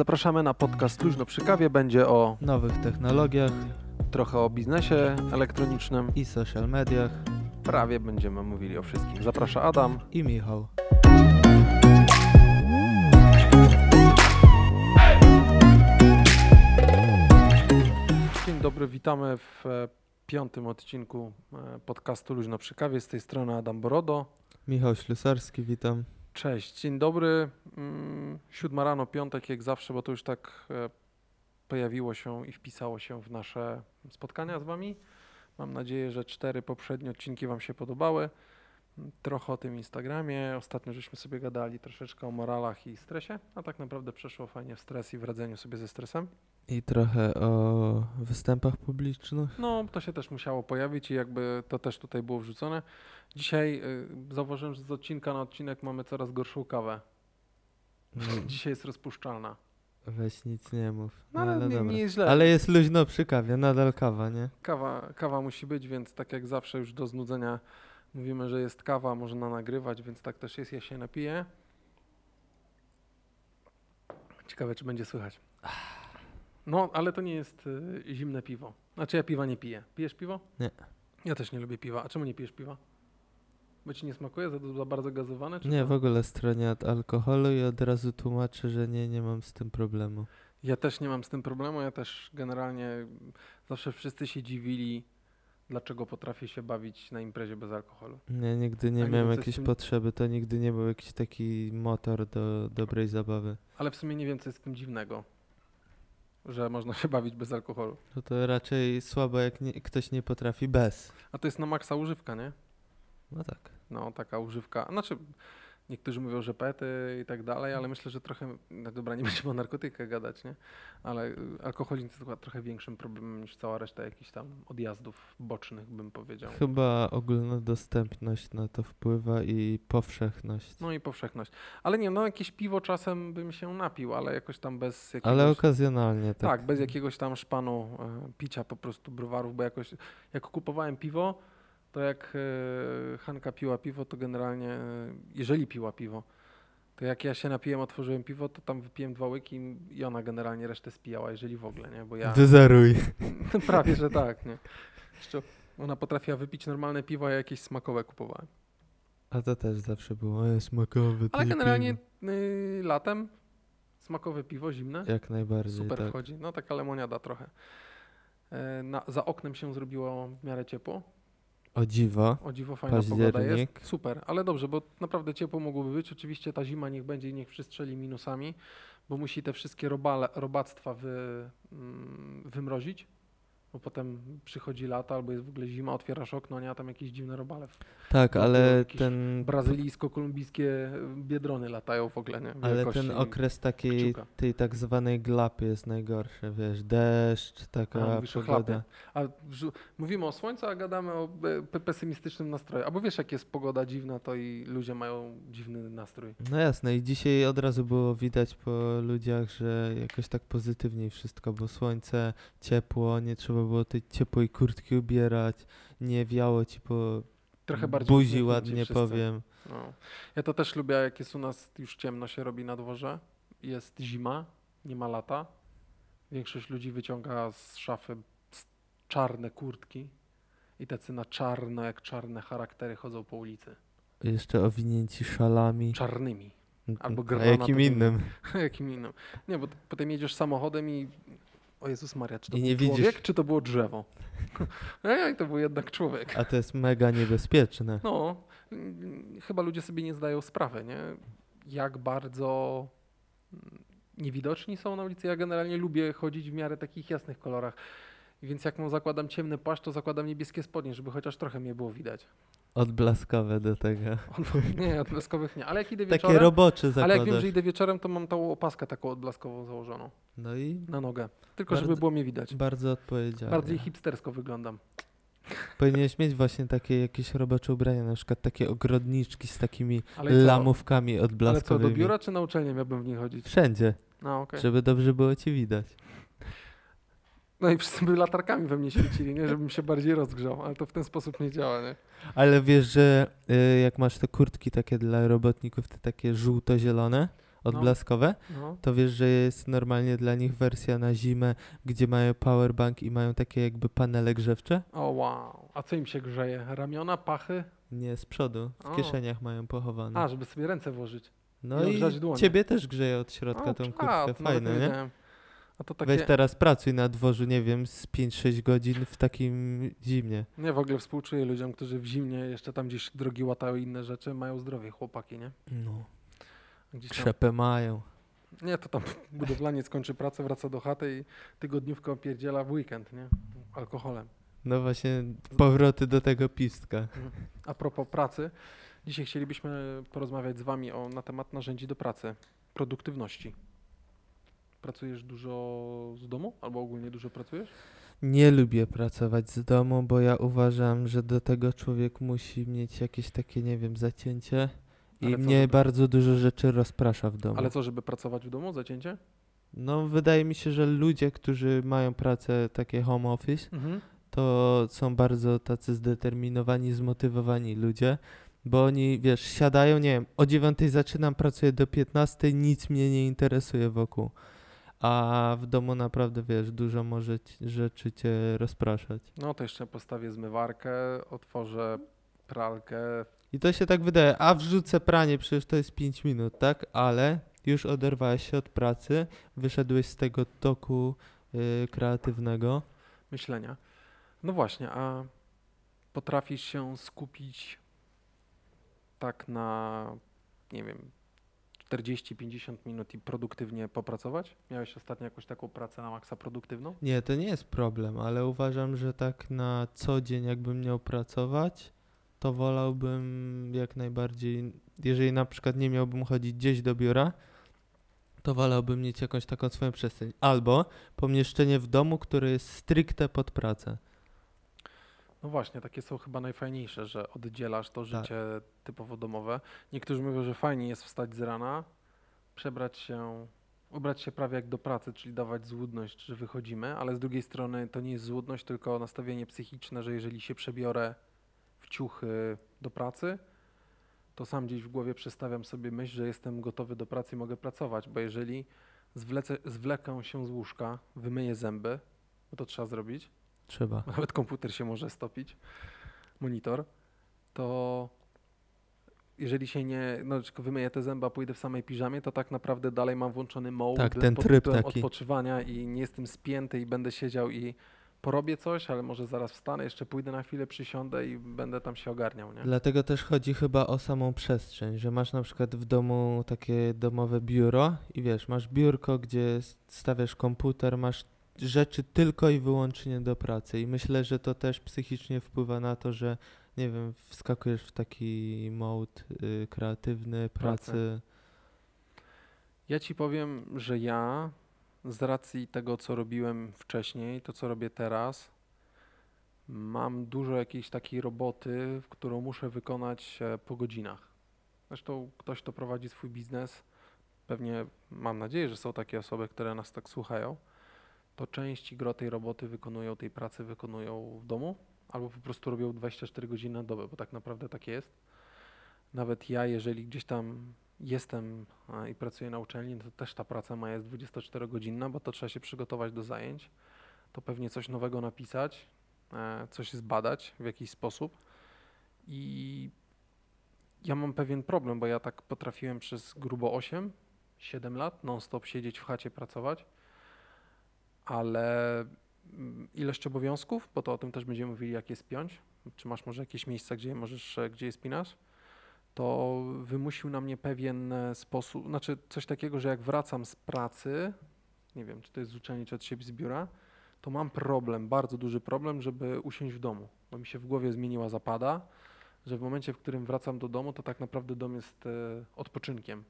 Zapraszamy na podcast Luźno przy kawie. Będzie o nowych technologiach trochę o biznesie elektronicznym. i social mediach Prawie będziemy mówili o wszystkim. Zaprasza Adam. i Michał. Dzień dobry, witamy w e, piątym odcinku e, podcastu Luźno przy kawie. Z tej strony Adam Borodo. Michał Ślusarski, witam. Cześć, dzień dobry. Mm, Siódma rano, piątek jak zawsze, bo to już tak e, pojawiło się i wpisało się w nasze spotkania z Wami. Mam nadzieję, że cztery poprzednie odcinki Wam się podobały. Mm, Trochę o tym Instagramie. Ostatnio żeśmy sobie gadali troszeczkę o moralach i stresie, a tak naprawdę przeszło fajnie w stres i w radzeniu sobie ze stresem. I trochę o występach publicznych. No, to się też musiało pojawić i jakby to też tutaj było wrzucone. Dzisiaj y, zauważyłem, że z odcinka na odcinek mamy coraz gorszą kawę. No, Dzisiaj jest rozpuszczalna. weź nic nie mów. No, ale nie, dobra. nie jest źle. Ale jest luźno przy kawie, nadal kawa, nie? Kawa, kawa musi być, więc tak jak zawsze już do znudzenia mówimy, że jest kawa, można nagrywać, więc tak też jest. Ja się napiję. Ciekawe, czy będzie słychać. No, ale to nie jest y, zimne piwo. Znaczy ja piwa nie piję. Pijesz piwo? Nie. Ja też nie lubię piwa. A czemu nie pijesz piwa? Bo ci nie smakuje? Za, za bardzo gazowane? Czy Nie, co? w ogóle stronię od alkoholu i od razu tłumaczę, że nie, nie mam z tym problemu. Ja też nie mam z tym problemu. Ja też generalnie zawsze wszyscy się dziwili, dlaczego potrafię się bawić na imprezie bez alkoholu. Nie, nigdy nie A miałem z jakiejś tym- potrzeby, to nigdy nie był jakiś taki motor do dobrej zabawy. Ale w sumie nie wiem, co jest w tym dziwnego, że można się bawić bez alkoholu. No to raczej słabo, jak nie, ktoś nie potrafi bez. A to jest na maksa używka, nie? No tak. No, taka używka. Znaczy, niektórzy mówią, że pety i tak dalej, ale myślę, że trochę, no dobra, nie będziemy o narkotykach gadać, nie? Ale y, alkoholizm jest trochę większym problemem niż cała reszta jakichś tam odjazdów bocznych, bym powiedział. Chyba ogólnodostępność na to wpływa i powszechność. No i powszechność. Ale nie, no jakieś piwo czasem bym się napił, ale jakoś tam bez jakiegoś... Ale okazjonalnie tak. Tak, bez jakiegoś tam szpanu e, picia po prostu browarów, bo jakoś jak kupowałem piwo, to jak e, Hanka piła piwo, to generalnie, e, jeżeli piła piwo, to jak ja się napiłem, otworzyłem piwo, to tam wypiłem dwa łyki i ona generalnie resztę spijała, jeżeli w ogóle, nie? Bo ja Wyzeruj. prawie, że tak, nie? Jeszcze ona potrafiła wypić normalne piwo, a ja jakieś smakowe kupowałem. A to też zawsze było. E, smakowy. Ale generalnie y, latem smakowe piwo zimne. Jak najbardziej. Super tak. wchodzi. No taka lemoniada trochę. E, Na, za oknem się zrobiło w miarę ciepło. O dziwo. O dziwo fajna pogoda jest. Super, ale dobrze, bo naprawdę ciepło mogłoby być. Oczywiście ta zima niech będzie i niech przystrzeli minusami, bo musi te wszystkie robale, robactwa wy, mm, wymrozić. Bo potem przychodzi lata albo jest w ogóle zima, otwierasz okno, nie, a tam jakieś dziwne robale. Tak, ale ten. Brazylijsko-kolumbijskie biedrony latają w ogóle, nie? Ale ten okres takiej kciuka. tej tak zwanej glapy jest najgorszy, wiesz, deszcz, taka A, mówisz pogoda. A mówimy o słońcu, a gadamy o e, pe- pesymistycznym nastroju. Albo wiesz, jak jest pogoda dziwna, to i ludzie mają dziwny nastrój. No jasne, i dzisiaj od razu było widać po ludziach, że jakoś tak pozytywniej wszystko, bo słońce, ciepło, nie trzeba było tej ciepłej kurtki ubierać, nie wiało ci po Trochę bardziej buzi, ładnie powiem. No. Ja to też lubię, jak jest u nas już ciemno się robi na dworze. Jest zima, nie ma lata. Większość ludzi wyciąga z szafy czarne kurtki i tacy na czarno, jak czarne charaktery chodzą po ulicy. Jeszcze owinięci szalami. Czarnymi. albo A granatowymi. jakim innym? Jakim innym. Nie, bo potem jedziesz samochodem i o Jezus Maria, czy to I był nie człowiek, widzisz- czy to było drzewo? Ej, to był jednak człowiek. A to jest mega niebezpieczne. No, chyba ludzie sobie nie zdają sprawy, nie? Jak bardzo mm, niewidoczni są na ulicy. Ja generalnie lubię chodzić w miarę takich jasnych kolorach. Więc jak mam zakładam ciemny płaszcz, to zakładam niebieskie spodnie, żeby chociaż trochę mnie było widać. Odblaskowe do tego. nie, odblaskowych nie. Ale jak idę Takie wieczorem, robocze ale jak wiem, zakładasz. że idę wieczorem, to mam tą opaskę taką odblaskową założoną No i na nogę. Tylko żeby Bardzo- było mnie widać. bardzo odpowiedzialnie. Bardziej hipstersko wyglądam. Powinieneś mieć właśnie takie jakieś robocze ubrania, na przykład takie ogrodniczki z takimi Ale co? lamówkami Ale co, odblaskowymi. do biura czy na uczelnię miałbym w nich chodzić? Wszędzie, No, okej. żeby dobrze było ci widać. No i wszyscy by latarkami we mnie świecili, nie? Żebym się bardziej rozgrzał, ale to w ten sposób nie działa, nie? Ale wiesz, że y, jak masz te kurtki takie dla robotników, te takie żółto-zielone, odblaskowe, No. to wiesz, że jest normalnie dla nich wersja na zimę, gdzie mają powerbank i mają takie jakby panele grzewcze? O wow. A co im się grzeje? Ramiona, pachy? Nie, z przodu, w O. kieszeniach mają pochowane. A, żeby sobie ręce włożyć. no i i ogrzać dłonie. ciebie też grzeje od środka O, tą czad, kurtkę, nawet fajne, nie? wiedziałem. Takie... Weź teraz pracuj na dworzu, nie wiem, z 5-6 godzin w takim zimnie. Nie, w ogóle współczuję ludziom, którzy w zimnie jeszcze tam gdzieś drogi łatają i inne rzeczy, mają zdrowie chłopaki, nie? No, Gdzieś tam... krzepę mają. Nie, to tam budowlaniec kończy pracę, wraca do chaty i tygodniówkę opierdziela w weekend, nie? Alkoholem. No właśnie, powroty do tego pistka. A propos pracy, dzisiaj chcielibyśmy porozmawiać z Wami o, na temat narzędzi do pracy, produktywności. Pracujesz dużo z domu albo ogólnie dużo pracujesz? Nie lubię pracować z domu, bo ja uważam, że do tego człowiek musi mieć jakieś takie, nie wiem, zacięcie. I co, mnie żeby- bardzo dużo rzeczy rozprasza w domu. Ale co, żeby pracować w domu, zacięcie? No, wydaje mi się, że ludzie, którzy mają pracę takie home office, Mhm. to są bardzo tacy zdeterminowani, zmotywowani ludzie, bo oni, wiesz, siadają, nie wiem, o 9 zaczynam, pracuję do 15, nic mnie nie interesuje wokół. A w domu naprawdę, wiesz, dużo może rzeczy cię rozpraszać. No to jeszcze postawię zmywarkę, otworzę pralkę. I to się tak wydaje, a wrzucę pranie, przecież to jest 5 minut, tak? Ale już oderwałeś się od pracy, wyszedłeś z tego toku y, kreatywnego. myślenia. No właśnie, a potrafisz się skupić tak na, nie wiem, 40-50 minut i produktywnie popracować? Miałeś ostatnio jakąś taką pracę na maksa produktywną? Nie, to nie jest problem, ale uważam, że tak na co dzień jakbym miał pracować, to wolałbym jak najbardziej, jeżeli na przykład nie miałbym chodzić gdzieś do biura, to wolałbym mieć jakąś taką swoją przestrzeń. Albo pomieszczenie w domu, które jest stricte pod pracę. No właśnie, takie są chyba najfajniejsze, że oddzielasz to Tak. życie typowo domowe. Niektórzy mówią, że fajnie jest wstać z rana, przebrać się, ubrać się prawie jak do pracy, czyli dawać złudność, że wychodzimy, ale z drugiej strony to nie jest złudność, tylko nastawienie psychiczne, że jeżeli się przebiorę w ciuchy do pracy, to sam gdzieś w głowie przestawiam sobie myśl, że jestem gotowy do pracy i mogę pracować, bo jeżeli zwlecę, zwlekę się z łóżka, wymyję zęby, bo to trzeba zrobić, Trzeba. nawet komputer się może stopić, monitor, to jeżeli się nie, no tylko wymyję te zęby, a pójdę w samej piżamie, to tak naprawdę dalej mam włączony mode Tak, ten tryb taki. odpoczywania i nie jestem spięty i będę siedział i porobię coś, ale może zaraz wstanę, jeszcze pójdę na chwilę, przysiądę i będę tam się ogarniał, nie? Dlatego też chodzi chyba o samą przestrzeń, że masz na przykład w domu takie domowe biuro i wiesz, masz biurko, gdzie stawiasz komputer, masz rzeczy tylko i wyłącznie do pracy i myślę, że to też psychicznie wpływa na to, że nie wiem, wskakujesz w taki mode y, kreatywny, Pracy. pracy. Ja ci powiem, że ja z racji tego, co robiłem wcześniej, to co robię teraz, mam dużo jakiejś takiej roboty, którą muszę wykonać po godzinach. Zresztą ktoś, kto prowadzi swój biznes, pewnie mam nadzieję, że są takie osoby, które nas tak słuchają, to część gro tej roboty wykonują, tej pracy wykonują w domu, albo po prostu robią 24 godziny na dobę, bo tak naprawdę tak jest. Nawet ja, jeżeli gdzieś tam jestem i pracuję na uczelni, to też ta praca moja jest 24-godzinna, bo to trzeba się przygotować do zajęć, to pewnie coś nowego napisać, e, coś zbadać w jakiś sposób. I ja mam pewien problem, bo ja tak potrafiłem przez grubo 8, 7 lat non-stop siedzieć w chacie, pracować, ale mm, ilość obowiązków, bo to o tym też będziemy mówili, jak je spiąć. Czy masz może jakieś miejsca, gdzie je możesz, e, gdzie je spinasz? to wymusił na mnie pewien e, sposób, znaczy coś takiego, że jak wracam z pracy, nie wiem, czy to jest z uczelni, czy od siebie z biura, to mam problem, bardzo duży problem, żeby usiąść w domu, bo mi się w głowie zmieniła zapada, że w momencie, w którym wracam do domu, to tak naprawdę dom jest e, odpoczynkiem.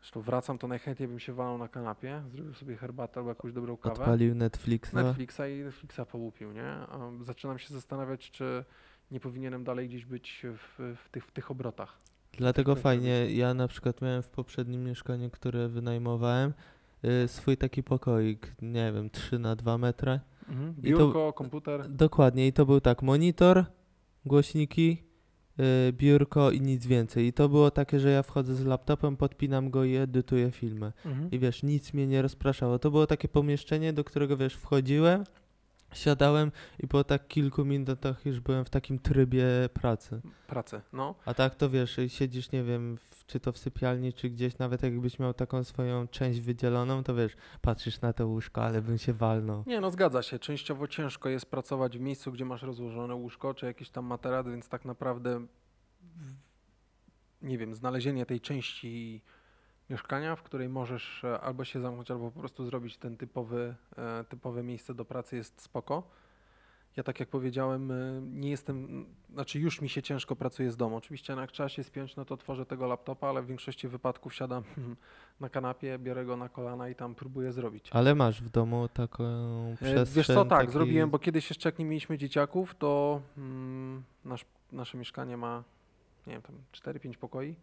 Zresztą wracam, to najchętniej bym się walał na kanapie, zrobił sobie herbatę albo jakąś dobrą kawę. Odpalił Netflixa. Netflixa i Netflixa połupił, nie? Zaczynam się zastanawiać, czy nie powinienem dalej gdzieś być w, w, tych, w tych obrotach. Dlatego tak fajnie, ja na przykład miałem w poprzednim mieszkaniu, które wynajmowałem, y, swój taki pokoik, nie wiem, 3 na 2 metry. Mhm. I to- Biurko, komputer. Dokładnie, i to był tak, monitor, głośniki, biurko i nic więcej. I to było takie, że ja wchodzę z laptopem, podpinam go i edytuję filmy. Mhm. I wiesz, nic mnie nie rozpraszało. To było takie pomieszczenie, do którego wiesz, wchodziłem, siadałem i po tak kilku minutach już byłem w takim trybie pracy. Pracę, no. A tak to wiesz, siedzisz, nie wiem, w, czy to w sypialni, czy gdzieś, nawet jakbyś miał taką swoją część wydzieloną, to wiesz, patrzysz na to łóżko, ale bym się walnął. Nie, no zgadza się. Częściowo ciężko jest pracować w miejscu, gdzie masz rozłożone łóżko, czy jakiś tam materac, więc tak naprawdę, nie wiem, znalezienie tej części mieszkania, w której możesz e, albo się zamknąć, albo po prostu zrobić ten typowy, e, typowe miejsce do pracy jest spoko. Ja tak jak powiedziałem, e, nie jestem, znaczy już mi się ciężko pracuje z domu. Oczywiście jak trzeba się spiąć, no to tworzę tego laptopa, ale w większości wypadków siadam na kanapie, biorę go na kolana i tam próbuję zrobić. Ale masz w domu taką przestrzeń. Wiesz co, tak, taki- zrobiłem, bo kiedyś jeszcze jak nie mieliśmy dzieciaków, to mm, nasz, nasze mieszkanie ma, nie wiem, tam 4-5 pokoi,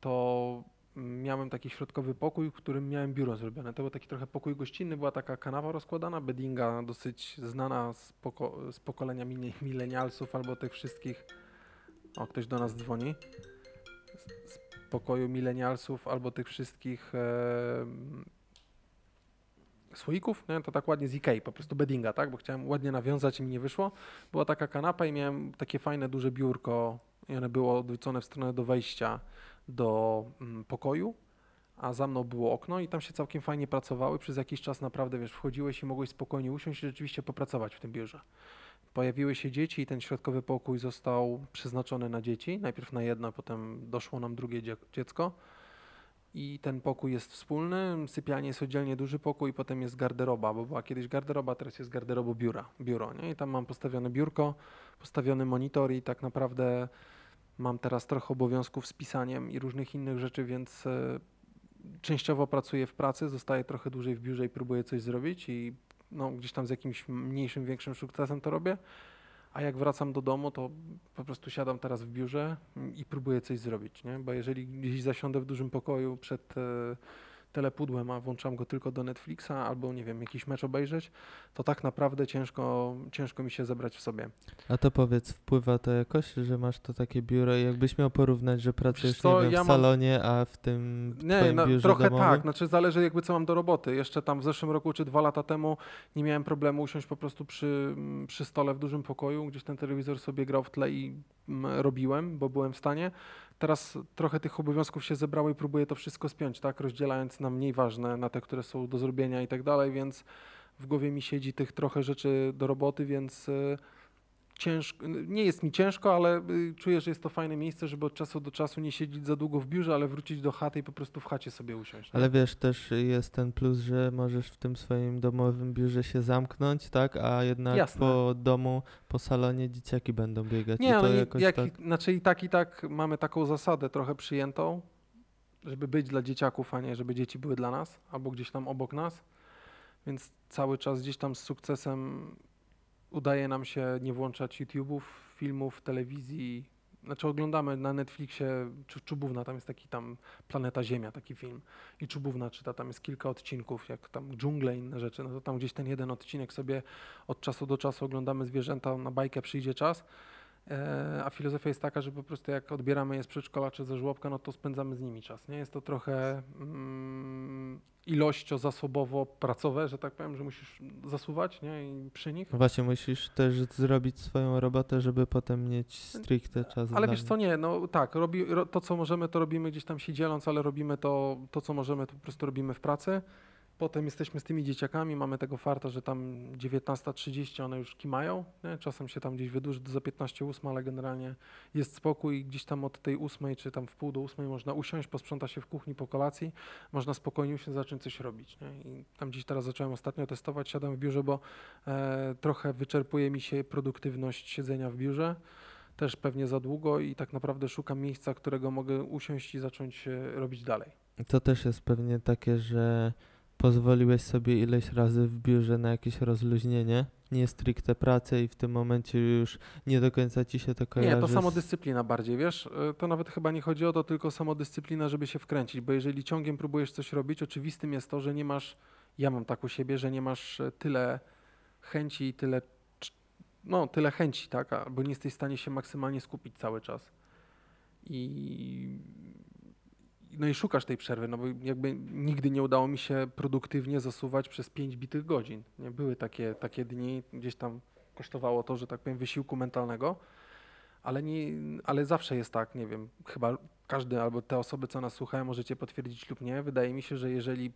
to miałem taki środkowy pokój, w którym miałem biuro zrobione. To był taki trochę pokój gościnny, była taka kanawa rozkładana, beddinga dosyć znana z, poko- z pokolenia mile- milenialsów albo tych wszystkich, o ktoś do nas dzwoni, z, z pokoju milenialsów albo tych wszystkich e, słoików, nie? to tak ładnie z Ikei, po prostu beddinga, tak, bo chciałem ładnie nawiązać i mi nie wyszło. Była taka kanapa i miałem takie fajne, duże biurko i one było odwrócone w stronę do wejścia do mm, pokoju, a za mną było okno i tam się całkiem fajnie pracowały. Przez jakiś czas naprawdę, wiesz, wchodziłeś i mogłeś spokojnie usiąść i rzeczywiście popracować w tym biurze. Pojawiły się dzieci i ten środkowy pokój został przeznaczony na dzieci. Najpierw na jedno, potem doszło nam drugie dzie- dziecko. I ten pokój jest wspólny, sypialnie jest oddzielnie duży pokój, potem jest garderoba, bo była kiedyś garderoba, teraz jest garderobo biura, biuro, nie? I tam mam postawione biurko, postawiony monitor i tak naprawdę mam teraz trochę obowiązków z pisaniem i różnych innych rzeczy, więc e, częściowo pracuję w pracy, zostaję trochę dłużej w biurze i próbuję coś zrobić i no, gdzieś tam z jakimś mniejszym, większym sukcesem to robię. A jak wracam do domu, to po prostu siadam teraz w biurze i próbuję coś zrobić, nie? Bo jeżeli gdzieś zasiądę w dużym pokoju przed e, telepudłem, a włączam go tylko do Netflixa albo, nie wiem, jakiś mecz obejrzeć, to tak naprawdę ciężko, ciężko mi się zebrać w sobie. A to powiedz, wpływa to jakoś, że masz to takie biuro i jakbyś miał porównać, że pracujesz co, nie wiem, ja w mam- salonie, a w tym Nie, twoim no, biurze trochę domowym? tak, znaczy zależy jakby co mam do roboty. Jeszcze tam w zeszłym roku czy dwa lata temu nie miałem problemu usiąść po prostu przy, przy stole w dużym pokoju, gdzieś ten telewizor sobie grał w tle i mm, robiłem, bo byłem w stanie. Teraz trochę tych obowiązków się zebrało i próbuję to wszystko spiąć, tak, rozdzielając na mniej ważne, na te, które są do zrobienia i tak dalej, więc w głowie mi siedzi tych trochę rzeczy do roboty, więc y, ciężko, nie jest mi ciężko, ale y, czuję, że jest to fajne miejsce, żeby od czasu do czasu nie siedzieć za długo w biurze, ale wrócić do chaty i po prostu w chacie sobie usiąść. Ale wiesz, też jest ten plus, że możesz w tym swoim domowym biurze się zamknąć, tak? A jednak Jasne. po domu, po salonie dzieciaki będą biegać. Nie, I to no jakoś jak, tak... znaczy i tak i tak mamy taką zasadę trochę przyjętą, żeby być dla dzieciaków, a nie żeby dzieci były dla nas, albo gdzieś tam obok nas. Więc cały czas gdzieś tam z sukcesem udaje nam się nie włączać YouTube'ów, filmów, telewizji. Znaczy oglądamy na Netflixie Czubówna, tam jest taki tam Planeta Ziemia, taki film. I Czubówna czyta, tam jest kilka odcinków, jak tam dżungle i inne rzeczy. No to tam gdzieś ten jeden odcinek sobie od czasu do czasu oglądamy zwierzęta, na bajkę przyjdzie czas. E, A filozofia jest taka, że po prostu jak odbieramy je z przedszkola czy ze żłobka, no to spędzamy z nimi czas. Nie jest to trochę mm, ilościowo-zasobowo pracowe, że tak powiem, że musisz zasuwać nie? i przy nich. Właśnie musisz też zrobić swoją robotę, żeby potem mieć stricte czas Ale wiesz co, nie, no tak, robi, ro, to co możemy, to robimy gdzieś tam się dzieląc, ale robimy to, to co możemy, to po prostu robimy w pracy. Potem jesteśmy z tymi dzieciakami, mamy tego farta, że tam 19.30 one już kimają, nie? czasem się tam gdzieś wydłuży do za 15.08, ale generalnie jest spokój i gdzieś tam od tej 8 czy tam w pół do 8 można usiąść, posprząta się w kuchni po kolacji, można spokojnie usiąść, zacząć coś robić. Nie? I tam gdzieś teraz zacząłem ostatnio testować, siadam w biurze, bo e, trochę wyczerpuje mi się produktywność siedzenia w biurze też pewnie za długo i tak naprawdę szukam miejsca, którego mogę usiąść i zacząć e, robić dalej. To też jest pewnie takie, że pozwoliłeś sobie ileś razy w biurze na jakieś rozluźnienie, nie stricte pracę i w tym momencie już nie do końca ci się to kojarzy. Nie, to samodyscyplina bardziej, wiesz? E, To nawet chyba nie chodzi o to, tylko samodyscyplina, żeby się wkręcić, bo jeżeli ciągiem próbujesz coś robić, oczywistym jest to, że nie masz, ja mam tak u siebie, że nie masz e, tyle chęci i tyle no, tyle chęci, tak, albo nie jesteś w stanie się maksymalnie skupić cały czas. I no i szukasz tej przerwy, no bo jakby nigdy nie udało mi się produktywnie zasuwać przez 5 bitych godzin. Nie były takie, takie dni, gdzieś tam kosztowało to, że tak powiem, wysiłku mentalnego, ale, nie, ale zawsze jest tak, nie wiem, chyba każdy albo te osoby, co nas słuchają, możecie potwierdzić lub nie. Wydaje mi się, że jeżeli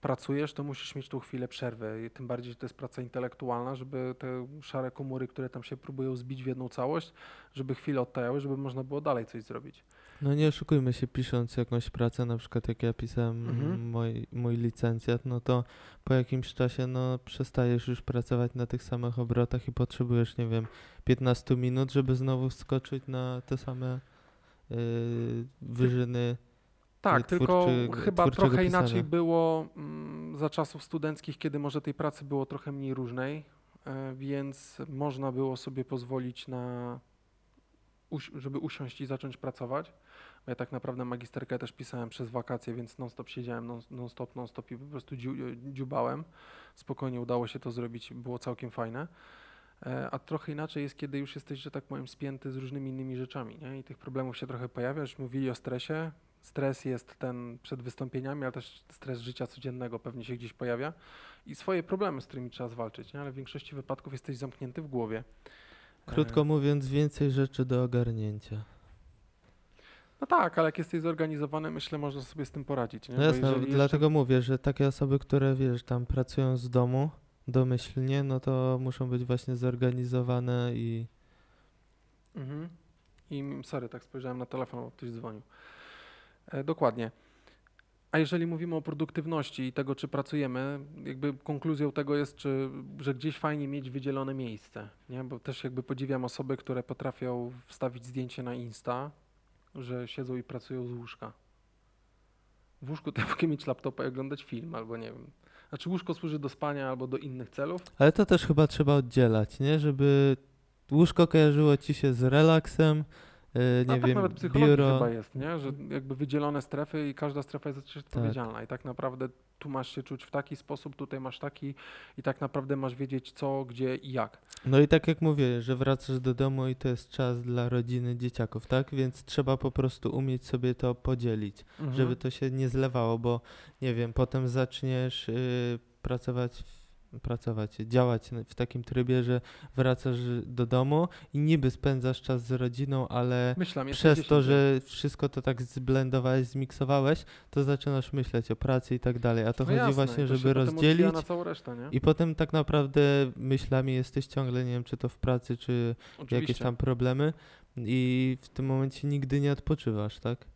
pracujesz, to musisz mieć tą chwilę przerwy. I tym bardziej, że to jest praca intelektualna, żeby te szare komóry, które tam się próbują zbić w jedną całość, żeby chwilę odtajały, żeby można było dalej coś zrobić. No nie oszukujmy się, pisząc jakąś pracę, na przykład jak ja pisałem Mhm. mój, mój licencjat, no to po jakimś czasie no przestajesz już pracować na tych samych obrotach i potrzebujesz, nie wiem, 15 minut, żeby znowu wskoczyć na te same yy, wyżyny. Tak, twórczy- tylko chyba trochę inaczej pisania. było mm, za czasów studenckich, kiedy może tej pracy było trochę mniej różnej, e, więc można było sobie pozwolić na, żeby usiąść i zacząć pracować. Ja tak naprawdę magisterkę też pisałem przez wakacje, więc non-stop siedziałem, non- non-stop, non-stop i po prostu dziu, dziubałem. Spokojnie udało się to zrobić, było całkiem fajne. E, A trochę inaczej jest, kiedy już jesteś, że tak powiem, spięty z różnymi innymi rzeczami, nie? I tych problemów się trochę pojawia. Już mówili o stresie. Stres jest ten przed wystąpieniami, ale też stres życia codziennego pewnie się gdzieś pojawia. I swoje problemy, z którymi trzeba zwalczyć, nie? Ale w większości wypadków jesteś zamknięty w głowie. Krótko E, mówiąc, więcej rzeczy do ogarnięcia. No tak, ale jak jesteś zorganizowany, myślę, można sobie z tym poradzić, nie? No Bo jasne, jeżeli dlatego mówię, że takie osoby, które wiesz, tam pracują z domu domyślnie, no to muszą być właśnie zorganizowane i Mhm. I sorry, tak spojrzałem na telefon, bo ktoś dzwonił. E, dokładnie. A jeżeli mówimy o produktywności i tego, czy pracujemy, jakby konkluzją tego jest, czy, że gdzieś fajnie mieć wydzielone miejsce, nie? Bo też jakby podziwiam osoby, które potrafią wstawić zdjęcie na Insta, że siedzą i pracują z łóżka. W łóżku to mogę mieć laptopa i oglądać film, albo nie wiem. Znaczy łóżko służy do spania albo do innych celów, Ale to też chyba trzeba oddzielać, nie? Żeby łóżko kojarzyło ci się z relaksem, yy, A nie tak wiem, nawet psychologii biuro. chyba jest, nie? że jakby wydzielone strefy i każda strefa jest coś odpowiedzialna i tak naprawdę tu masz się czuć w taki sposób, tutaj masz taki i tak naprawdę masz wiedzieć co, gdzie i jak. No i tak jak mówię, że wracasz do domu i to jest czas dla rodziny, dzieciaków, tak? Więc trzeba po prostu umieć sobie to podzielić, Mhm. żeby to się nie zlewało, bo nie wiem, potem zaczniesz yy, pracować, w, pracować, działać w takim trybie, że wracasz do domu i niby spędzasz czas z rodziną, ale Myślam, przez to, że wszystko to tak zblendowałeś, zmiksowałeś, to zaczynasz myśleć o pracy i tak dalej. A to No chodzi jasne, właśnie, to żeby rozdzielić resztę, i potem tak naprawdę myślami jesteś ciągle, nie wiem, czy to w pracy, czy jakieś Oczywiście. tam problemy i w tym momencie nigdy nie odpoczywasz, tak?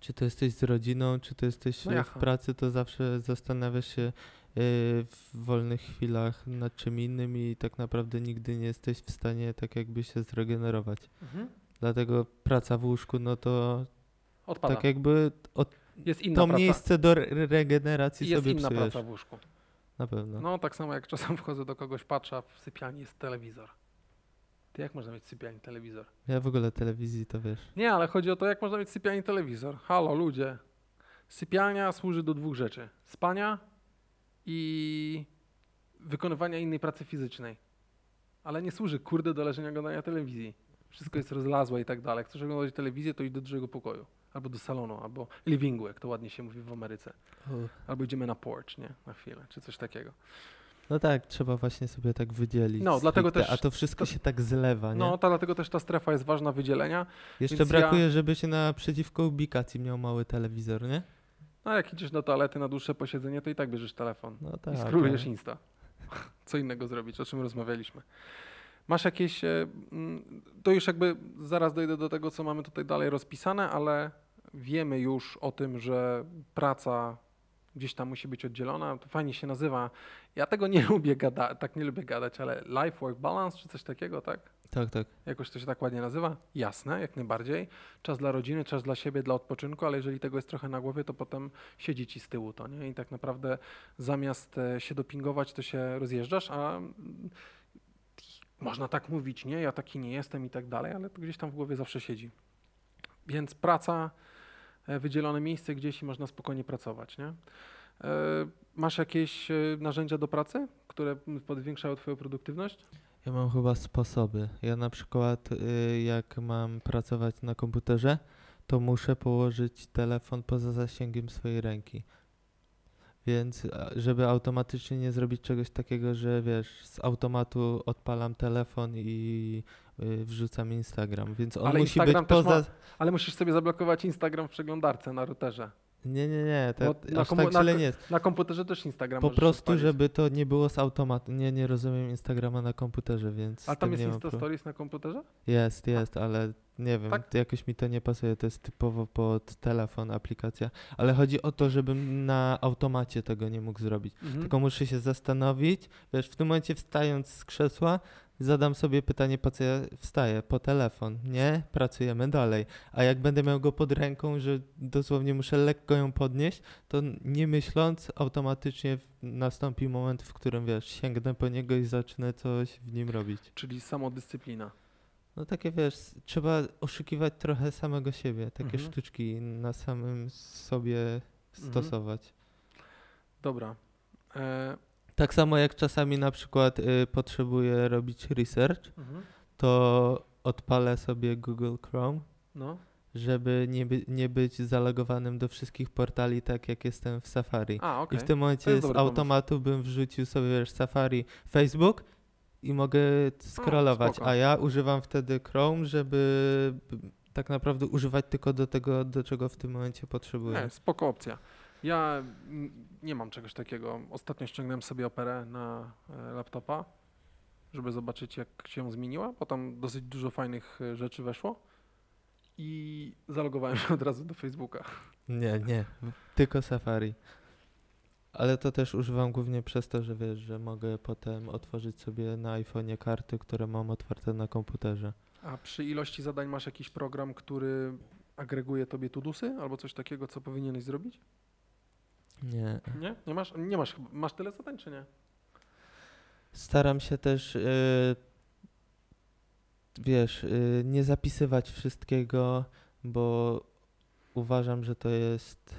Czy to jesteś z rodziną, czy to jesteś No w pracy, to zawsze zastanawiasz się w wolnych chwilach nad czym innym i tak naprawdę nigdy nie jesteś w stanie tak jakby się zregenerować. Mhm. Dlatego praca w łóżku, no to Odpada. tak jakby od, jest inna to praca. miejsce do re- regeneracji jest sobie inna psujesz. praca w łóżku. Na pewno. No tak samo jak czasem wchodzę do kogoś, patrzę, a w sypialni jest telewizor. Ty jak można mieć w sypialni telewizor? Ja w ogóle telewizji to wiesz. Nie, ale chodzi o to, jak można mieć w sypialni telewizor. Halo, ludzie. Sypialnia służy do dwóch rzeczy. Spania i wykonywania innej pracy fizycznej. Ale nie służy, kurde, do leżenia oglądania telewizji. Wszystko jest rozlazłe i tak dalej. Chcesz oglądać telewizję, to idź do dużego pokoju. Albo do salonu, albo livingu, jak to ładnie się mówi w Ameryce. Albo idziemy na porch, nie? Na chwilę, czy coś takiego. No tak, trzeba właśnie sobie tak wydzielić. No, dlatego stricte, też A to wszystko to- się tak zlewa, nie? No, to dlatego też ta strefa jest ważna wydzielenia. Jeszcze brakuje, żeby się naprzeciwko ubikacji miał mały telewizor, nie? No, jak idziesz do toalety na dłuższe posiedzenie, to i tak bierzesz telefon. No tak. I skrólujesz ale- Insta. Co innego zrobić, o czym rozmawialiśmy. Masz jakieś. e, To już jakby zaraz dojdę do tego, co mamy tutaj dalej rozpisane, ale wiemy już o tym, że praca gdzieś tam musi być oddzielona. To fajnie się nazywa. Ja tego nie lubię gadać, tak nie lubię gadać, ale life work balance czy coś takiego, tak? Tak, tak. Jakoś to się tak ładnie nazywa? Jasne, jak najbardziej. Czas dla rodziny, czas dla siebie, dla odpoczynku, ale jeżeli tego jest trochę na głowie, to potem siedzi ci z tyłu to, nie? I tak naprawdę zamiast e, się dopingować, to się rozjeżdżasz, a mm, można tak mówić, nie? Ja taki nie jestem i tak dalej, ale to gdzieś tam w głowie zawsze siedzi. Więc praca, e, wydzielone miejsce gdzieś i można spokojnie pracować, nie? E, Masz jakieś narzędzia do pracy, które podwiększają twoją produktywność? Ja mam chyba sposoby. Ja na przykład y, jak mam pracować na komputerze, to muszę położyć telefon poza zasięgiem swojej ręki. Więc a, żeby automatycznie nie zrobić czegoś takiego, że wiesz, z automatu odpalam telefon i y, wrzucam Instagram. Więc on Ale musi Instagram być też poza. ma- Ale musisz sobie zablokować Instagram w przeglądarce na routerze. Nie, nie, nie, to Bo na aż tak na źle ko- nie jest. Na komputerze też Instagram Po prostu, żeby to nie było z automatu. Nie, nie rozumiem Instagrama na komputerze, więc. A tam jest Insta Stories na komputerze? Jest, jest, ale nie wiem, Tak? jakoś mi to nie pasuje, to jest typowo pod telefon aplikacja. Ale chodzi o to, żebym na automacie tego nie mógł zrobić. Mhm. Tylko muszę się zastanowić, wiesz, w tym momencie wstając z krzesła, zadam sobie pytanie, po co ja wstaję? Po telefon. Nie? Pracujemy dalej. A jak będę miał go pod ręką, że dosłownie muszę lekko ją podnieść, to nie myśląc, automatycznie nastąpi moment, w którym, wiesz, sięgnę po niego i zacznę coś w nim robić. Czyli samodyscyplina. No takie wiesz, trzeba oszukiwać trochę samego siebie, takie Mhm. sztuczki na samym sobie stosować. Dobra. E, Tak samo jak czasami na przykład y, potrzebuję robić research, mhm. to odpalę sobie Google Chrome, No. żeby nie, by, nie być zalogowanym do wszystkich portali tak jak jestem w Safari. A, okej. I w tym momencie jest z dobry automatu bym wrzucił sobie wiesz, Safari, Facebook i mogę scrollować, spoko. a ja używam wtedy Chrome, żeby b- tak naprawdę używać tylko do tego, do czego w tym momencie potrzebuję. Nie, spoko opcja. Ja nie mam czegoś takiego. Ostatnio ściągnąłem sobie operę na e, laptopa, żeby zobaczyć jak się zmieniła, bo tam dosyć dużo fajnych e, rzeczy weszło i zalogowałem się od razu do Facebooka. Nie, nie, tylko Safari. Ale to też używam głównie przez to, że wiesz, że mogę potem otworzyć sobie na iPhone'ie karty, które mam otwarte na komputerze. A przy ilości zadań masz jakiś program, który agreguje tobie tudusy albo coś takiego, co powinieneś zrobić? Nie. Nie? Nie masz? Nie masz. chyba- Masz tyle zadań, czy nie? Staram się też, y, wiesz, y, nie zapisywać wszystkiego, bo uważam, że to jest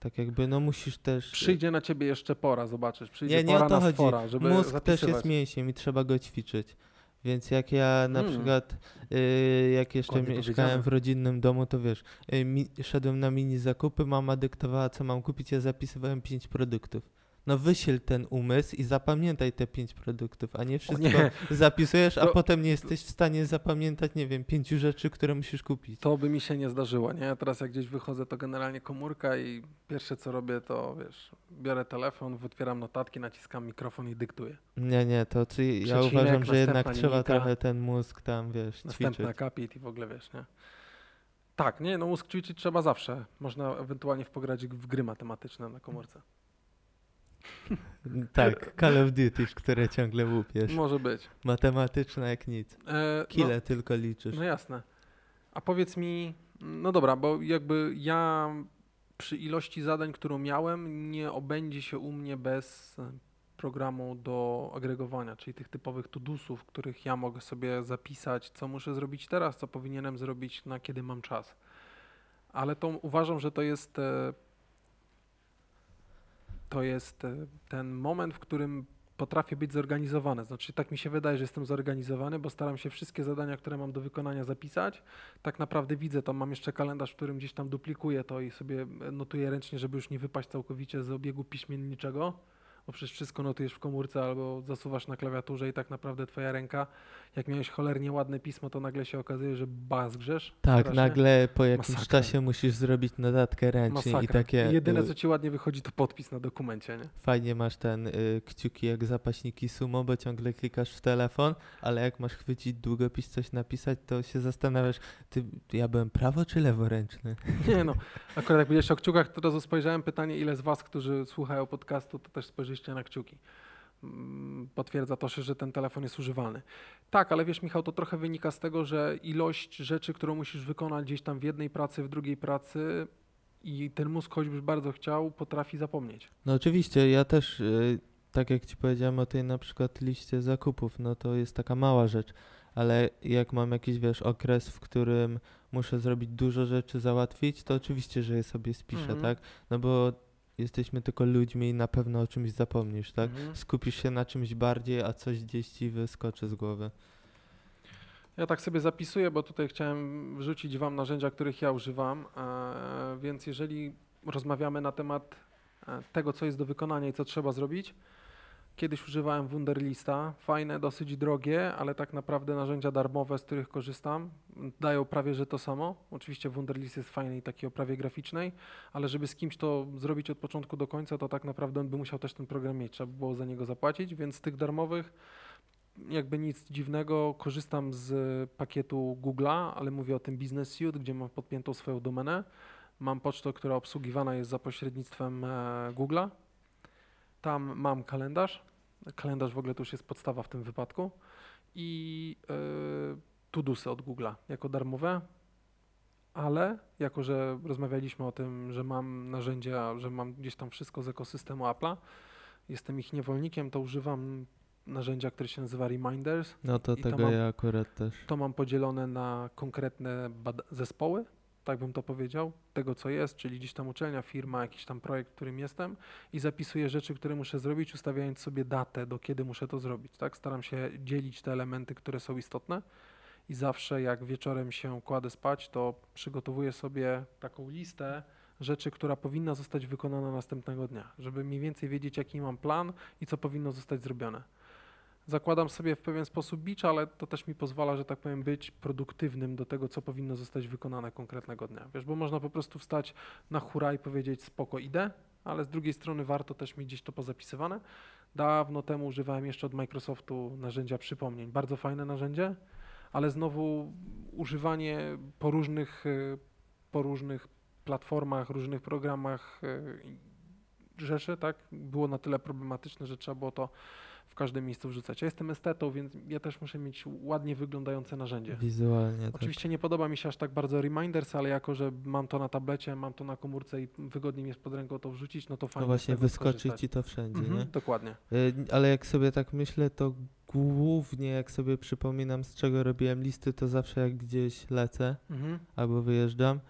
tak jakby, no musisz też... Przyjdzie na ciebie jeszcze pora, zobaczysz. Przyjdzie Nie, nie pora o to chodzi. Mózg zapisywać. też jest mięsiem i trzeba go ćwiczyć. Więc jak ja na Mm. przykład, y, jak jeszcze mieszkałem w rodzinnym domu, to wiesz, y, mi, szedłem na mini zakupy, mama dyktowała, co mam kupić, ja zapisywałem pięć produktów. No wysiel ten umysł i zapamiętaj te pięć produktów, a nie wszystko nie, zapisujesz, a To- potem nie jesteś w stanie zapamiętać, nie wiem, pięciu rzeczy, które musisz kupić. to by mi się nie zdarzyło, nie? Ja teraz jak gdzieś wychodzę, to generalnie komórka i pierwsze co robię, to wiesz, biorę telefon, otwieram notatki, naciskam mikrofon i dyktuję. Nie, nie, to czy ja Przecinek, uważam, że jednak trzeba trochę ten mózg tam, wiesz, ćwiczyć. Następny akapit i w ogóle wiesz, nie? Tak, nie, no mózg ćwiczyć trzeba zawsze. Można ewentualnie wpograć w gry matematyczne na komórce. Tak, Call of Duty, w które ciągle łupiesz. Może być. Matematyczna jak nic. E, Kile tylko liczysz. No, no jasne. A powiedz mi, no dobra, bo jakby ja przy ilości zadań, którą miałem, nie obędzie się u mnie bez programu do agregowania, czyli tych typowych tudusów, których ja mogę sobie zapisać, co muszę zrobić teraz, co powinienem zrobić, na kiedy mam czas. Ale to uważam, że to jest e, to jest e, ten moment, w którym potrafię być zorganizowany. Znaczy, tak mi się wydaje, że jestem zorganizowany, bo staram się wszystkie zadania, które mam do wykonania, zapisać. Tak naprawdę widzę to, mam jeszcze kalendarz, w którym gdzieś tam duplikuję to i sobie notuję ręcznie, żeby już nie wypaść całkowicie z obiegu piśmienniczego. Bo przecież wszystko notujesz w komórce albo zasuwasz na klawiaturze i tak naprawdę twoja ręka, jak miałeś cholernie ładne pismo, to nagle się okazuje, że bazgrzesz. Tak, strasznie. nagle po jakimś Masakra. czasie musisz zrobić notatkę ręcznie i Masakra. takie Jedyne, y, co ci ładnie wychodzi, to podpis na dokumencie, nie? fajnie masz ten y, kciuki jak zapaśniki sumo, bo ciągle klikasz w telefon, ale jak masz chwycić długopis, coś napisać, to się zastanawiasz, ty, ja byłem prawo czy leworęczny? Nie no, akurat jak powiedziałeś o kciukach, to od razu spojrzałem pytanie, ile z was, którzy słuchają podcastu, to też spojrzyście na kciuki. Mm, Potwierdza to, się, że ten telefon jest używalny. Tak, ale wiesz Michał, to trochę wynika z tego, że ilość rzeczy, którą musisz wykonać gdzieś tam w jednej pracy, w drugiej pracy i ten mózg, choćbyś bardzo chciał, potrafi zapomnieć. No oczywiście, ja też, y, tak jak ci powiedziałem o tej na przykład liście zakupów, no to jest taka mała rzecz, ale jak mam jakiś, wiesz, okres, w którym muszę zrobić dużo rzeczy, załatwić, to oczywiście, że je sobie spiszę, Mhm. tak? No bo jesteśmy tylko ludźmi i na pewno o czymś zapomnisz, tak? Mhm. Skupisz się na czymś bardziej, a coś gdzieś ci wyskoczy z głowy. Ja tak sobie zapisuję, bo tutaj chciałem wrzucić Wam narzędzia, których ja używam, e, więc jeżeli rozmawiamy na temat e, tego, co jest do wykonania i co trzeba zrobić, kiedyś używałem Wunderlista, fajne, dosyć drogie, ale tak naprawdę narzędzia darmowe, z których korzystam, dają prawie że to samo. Oczywiście Wunderlist jest fajny i taki o prawie graficznej, ale żeby z kimś to zrobić od początku do końca, to tak naprawdę on by musiał też ten program mieć, trzeba by było za niego zapłacić, więc z tych darmowych jakby nic dziwnego, korzystam z pakietu Google'a, ale mówię o tym Business Suite, gdzie mam podpiętą swoją domenę. Mam pocztę, która obsługiwana jest za pośrednictwem e, Google'a. Tam mam kalendarz. Kalendarz w ogóle to już jest podstawa w tym wypadku. I e, Tudusy od Google'a jako darmowe. Ale jako, że rozmawialiśmy o tym, że mam narzędzia, że mam gdzieś tam wszystko z ekosystemu Apple'a, jestem ich niewolnikiem, to używam narzędzia, które się nazywa Reminders. No to tego mam- ja akurat też. To mam podzielone na konkretne zespoły, tak bym to powiedział, tego co jest, czyli gdzieś tam uczelnia, firma, jakiś tam projekt, w którym jestem i zapisuję rzeczy, które muszę zrobić, ustawiając sobie datę, do kiedy muszę to zrobić. Tak? Staram się dzielić te elementy, które są istotne i zawsze jak wieczorem się kładę spać, to przygotowuję sobie taką listę rzeczy, która powinna zostać wykonana następnego dnia, żeby mniej więcej wiedzieć, jaki mam plan i co powinno zostać zrobione zakładam sobie w pewien sposób bicz, ale to też mi pozwala, że tak powiem, być produktywnym do tego, co powinno zostać wykonane konkretnego dnia. Wiesz, bo można po prostu wstać na hura i powiedzieć spoko, idę, ale z drugiej strony warto też mieć gdzieś to pozapisywane. Dawno temu używałem jeszcze od Microsoftu narzędzia przypomnień. Bardzo fajne narzędzie, ale znowu używanie po różnych, y, po różnych platformach, różnych programach y, rzeczy, tak, było na tyle problematyczne, że trzeba było to w każdym miejscu wrzucać. Ja jestem estetą, więc ja też muszę mieć ładnie wyglądające narzędzie. Wizualnie. Tak. Oczywiście nie podoba mi się aż tak bardzo Reminders, ale jako, że mam to na tablecie, mam to na komórce i wygodnie mi jest pod ręką to wrzucić, no to fajnie No właśnie wyskoczy ci to wszędzie, Mhm, nie? Dokładnie. Y, Ale jak sobie tak myślę, to głównie jak sobie przypominam z czego robiłem listy, to zawsze jak gdzieś lecę Mhm. albo wyjeżdżam,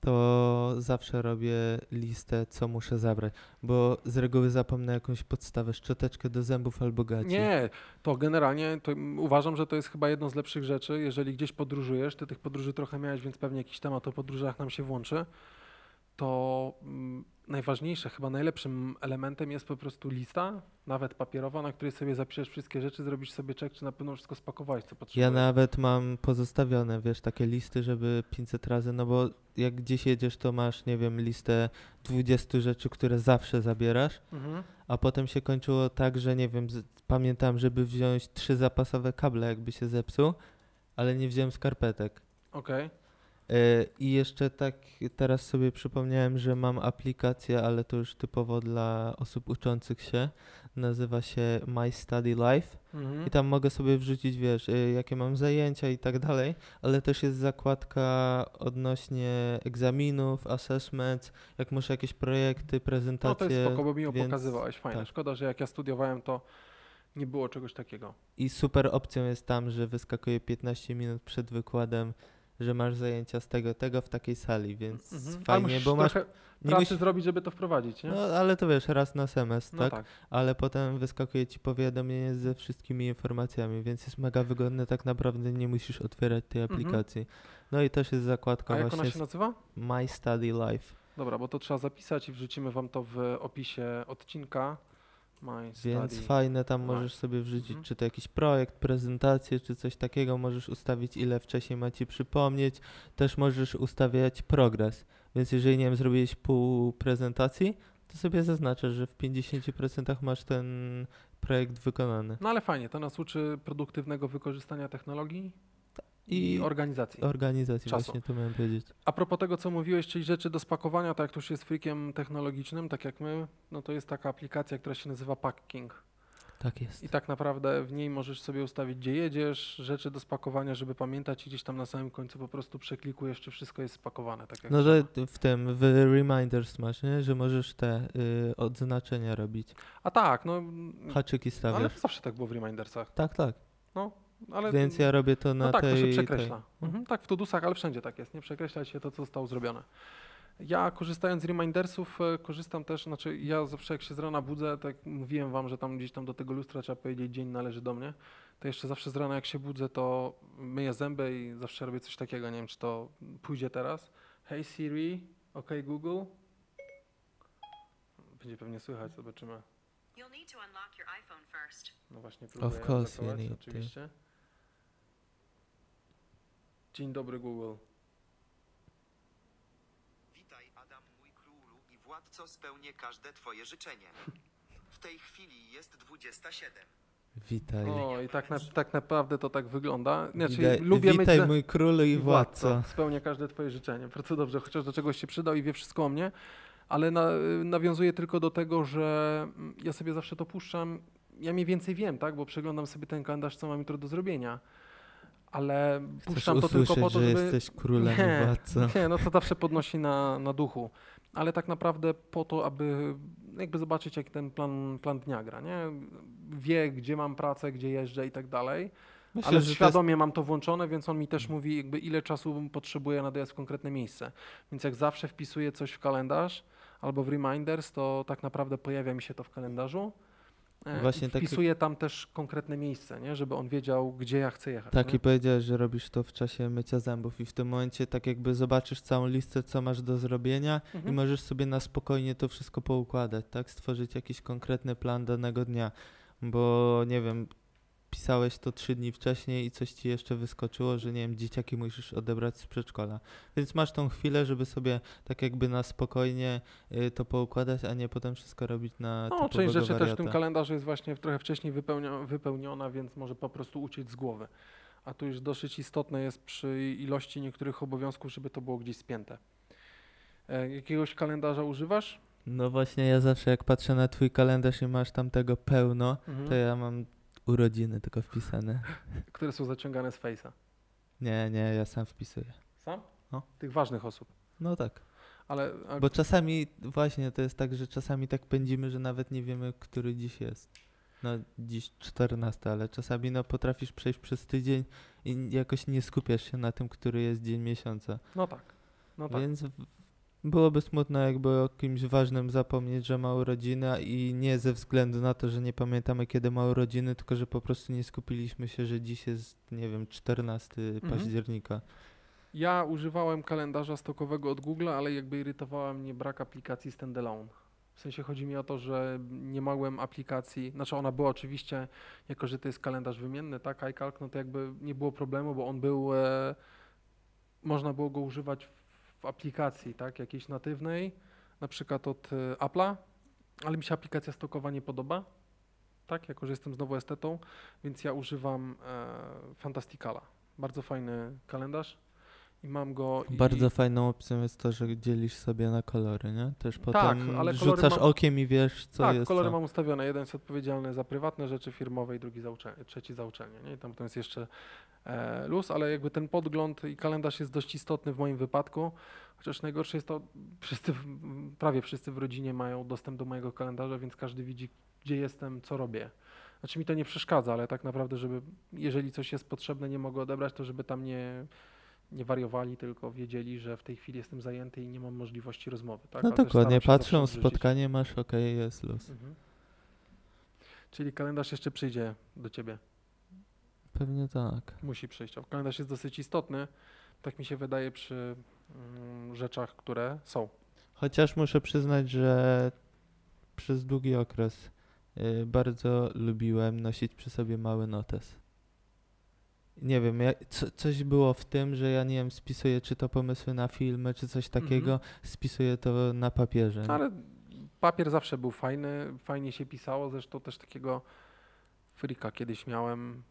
to zawsze robię listę, co muszę zabrać, bo z reguły zapomnę jakąś podstawę, szczoteczkę do zębów albo gaci. Nie, to generalnie to uważam, że to jest chyba jedno z lepszych rzeczy. Jeżeli gdzieś podróżujesz, ty tych podróży trochę miałeś, więc pewnie jakiś temat o podróżach nam się włączy, to mm, najważniejsze, chyba najlepszym elementem jest po prostu lista, nawet papierowa, na której sobie zapiszesz wszystkie rzeczy, zrobisz sobie check, czy na pewno wszystko spakowałeś, co Ja potrzebujesz. nawet mam pozostawione, wiesz, takie listy, żeby 500 razy, no bo jak gdzieś jedziesz, to masz, nie wiem, listę 20 rzeczy, które zawsze zabierasz, Mhm. a potem się kończyło tak, że nie wiem, z, pamiętam, żeby wziąć trzy zapasowe kable, jakby się zepsuł, ale nie wziąłem skarpetek. Okej. E, I jeszcze tak teraz sobie przypomniałem, że mam aplikację, ale to już typowo dla osób uczących się. Nazywa się My Study Life. Mhm. I tam mogę sobie wrzucić, wiesz, y, jakie mam zajęcia i tak dalej, ale też jest zakładka odnośnie egzaminów, assessments, jak muszę jakieś projekty, No prezentacje. to jest spoko, bo mi ją więc- pokazywałeś, fajne. tak. Szkoda, że jak ja studiowałem, to nie było czegoś takiego. I super opcją jest tam, że wyskakuje 15 minut przed wykładem, że masz zajęcia z tego, tego w takiej sali, więc Mhm. Fajnie, bo masz... Nie pracy musisz, zrobić, żeby to wprowadzić, nie? no ale to wiesz, raz na semestr, No tak? tak. Ale potem wyskakuje ci powiadomienie ze wszystkimi informacjami, więc jest mega wygodne, tak naprawdę nie musisz otwierać tej Mhm. aplikacji. No i też jest zakładka A jak właśnie ona się nazywa? My Study Life, Dobra, bo to trzeba zapisać i wrzucimy wam to w opisie odcinka. Więc fajne, tam możesz sobie wrzucić, Mhm. czy to jakiś projekt, prezentację, czy coś takiego, możesz ustawić ile wcześniej ma ci przypomnieć, też możesz ustawiać progres, więc jeżeli, nie wiem, zrobiłeś pół prezentacji, to sobie zaznaczasz, że w 50% masz ten projekt wykonany. No ale fajnie, to nas uczy produktywnego wykorzystania technologii i, organizacji. organizacji, Czasu. właśnie to miałem powiedzieć. A propos tego, co mówiłeś, czyli rzeczy do spakowania, tak jak ktoś jest freakiem technologicznym, tak jak my, no to jest taka aplikacja, która się nazywa Packing. Tak jest. I tak naprawdę w niej możesz sobie ustawić, gdzie jedziesz, rzeczy do spakowania, żeby pamiętać i gdzieś tam na samym końcu po prostu przeklikujesz, czy wszystko jest spakowane. Tak No że w tym, w Reminders masz, nie? Że możesz te y, odznaczenia robić. A tak, no Haczyki ale stawiasz. zawsze tak było w Remindersach. Tak, tak. No, ale Więc ja robię to na no tak, tej... to się przekreśla. Mhm, tak, w Tudusach, ale wszędzie tak jest. Nie przekreśla się to, co zostało zrobione. Ja korzystając z remindersów, e, korzystam też, znaczy ja zawsze jak się z rana budzę, tak jak mówiłem wam, że tam gdzieś tam do tego lustra trzeba powiedzieć, dzień należy do mnie, to jeszcze zawsze z rana jak się budzę, to myję zęby i zawsze robię coś takiego, nie wiem czy to pójdzie teraz. Hey Siri, OK Google. Będzie pewnie słychać, zobaczymy. You'll need to unlock your iPhone first. No właśnie próbuję Of course need to. Dzień dobry Google. Witaj Adam, mój królu i władco spełnię każde twoje życzenie. W tej chwili jest 27. Witaj. O, i tak, na, tak naprawdę to tak wygląda. Znaczy, Witaj, lubię mieć witaj mój królu i władco. Spełnia każde twoje życzenie. Bardzo dobrze, chociaż do czegoś się przydał i wie wszystko o mnie, ale na, nawiązuję tylko do tego, że mm, ja sobie zawsze to puszczam. Ja mniej więcej wiem, tak, bo przeglądam sobie ten kalendarz, co mam jutro do zrobienia. Ale Chcesz puszczam to tylko po to, że żeby... jesteś królem Nie. Nie, no to zawsze podnosi na, na duchu. Ale tak naprawdę po to, aby jakby zobaczyć, jak ten plan, plan dnia gra, nie? Wie, gdzie mam pracę, gdzie jeżdżę i tak dalej. Myślę, Ale że to jest świadomie mam to włączone, więc on mi też mówi, jakby ile czasu potrzebuję na dojazd w konkretne miejsce. Więc jak zawsze wpisuję coś w kalendarz albo w reminders, to tak naprawdę pojawia mi się to w kalendarzu. E, Właśnie i tak- wpisuję tam też konkretne miejsce, nie? żeby on wiedział, gdzie ja chcę jechać. Tak nie? i powiedziałeś, że robisz to w czasie mycia zębów i w tym momencie tak jakby zobaczysz całą listę, co masz do zrobienia i Mhm. możesz sobie na spokojnie to wszystko poukładać, tak? Stworzyć jakiś konkretny plan danego dnia, bo nie wiem, pisałeś to trzy dni wcześniej i coś ci jeszcze wyskoczyło, że nie wiem, dzieciaki musisz odebrać z przedszkola. Więc masz tą chwilę, żeby sobie tak jakby na spokojnie y, to poukładać, a nie potem wszystko robić na No, część rzeczy też w wariata. tym kalendarzu jest właśnie trochę wcześniej wypełnio, wypełniona, więc może po prostu uciec z głowy. A tu już dosyć istotne jest przy ilości niektórych obowiązków, żeby to było gdzieś spięte. E, jakiegoś kalendarza używasz? No właśnie, ja zawsze jak patrzę na twój kalendarz i masz tam tego pełno, Mhm. to ja mam urodziny tylko wpisane. Które są zaciągane z Face'a. Nie, nie, ja sam wpisuję. Sam? No. Tych ważnych osób. No tak. Ale a, Bo czasami, właśnie to jest tak, że czasami tak pędzimy, że nawet nie wiemy, który dziś jest. No dziś 14, ale czasami no potrafisz przejść przez tydzień i jakoś nie skupiasz się na tym, który jest dzień miesiąca. no tak. No tak. Więc byłoby smutno jakby o kimś ważnym zapomnieć, że ma urodziny i nie ze względu na to, że nie pamiętamy kiedy ma urodziny, tylko że po prostu nie skupiliśmy się, że dziś jest, nie wiem, 14 Mhm. października. Ja używałem kalendarza stokowego od Google, ale jakby irytowała mnie brak aplikacji standalone. W sensie chodzi mi o to, że nie mogłem aplikacji, znaczy ona była oczywiście, jako że to jest kalendarz wymienny, tak, iCalc, no to jakby nie było problemu, bo on był, e, można było go używać w, w aplikacji, tak, jakiejś natywnej, na przykład od e, Apple'a, ale mi się aplikacja stokowa nie podoba, tak, jako że jestem znowu estetą, więc ja używam e, Fantasticala. Bardzo fajny kalendarz i mam go. i- Bardzo fajną opcją jest to, że dzielisz sobie na kolory, nie? Też potem Tak, ale rzucasz mam- okiem i wiesz, co tak, jest kolory co. mam ustawione. Jeden jest odpowiedzialny za prywatne rzeczy firmowe i drugi za uczelnię, trzeci za uczelnię. Nie? I tam, tam jest jeszcze e, luz, ale jakby ten podgląd i kalendarz jest dość istotny w moim wypadku. Chociaż najgorsze jest to, wszyscy, prawie wszyscy w rodzinie mają dostęp do mojego kalendarza, więc każdy widzi, gdzie jestem, co robię. Znaczy mi to nie przeszkadza, ale tak naprawdę, żeby jeżeli coś jest potrzebne, nie mogę odebrać, to żeby tam nie, nie wariowali, tylko wiedzieli, że w tej chwili jestem zajęty i nie mam możliwości rozmowy. Tak? No dokładnie, patrzą, spotkanie masz, okej, jest luz. Mhm. Czyli kalendarz jeszcze przyjdzie do ciebie. Pewnie tak. Musi przyjść. A Kalendarz jest dosyć istotny, tak mi się wydaje przy mm, rzeczach, które są. Chociaż muszę przyznać, że przez długi okres y, bardzo lubiłem nosić przy sobie mały notes. Nie wiem, ja, co, coś było w tym, że ja nie wiem, spisuję czy to pomysły na filmy, czy coś takiego, spisuję to na papierze. Ale papier zawsze był fajny, fajnie się pisało, zresztą też takiego frika kiedyś miałem,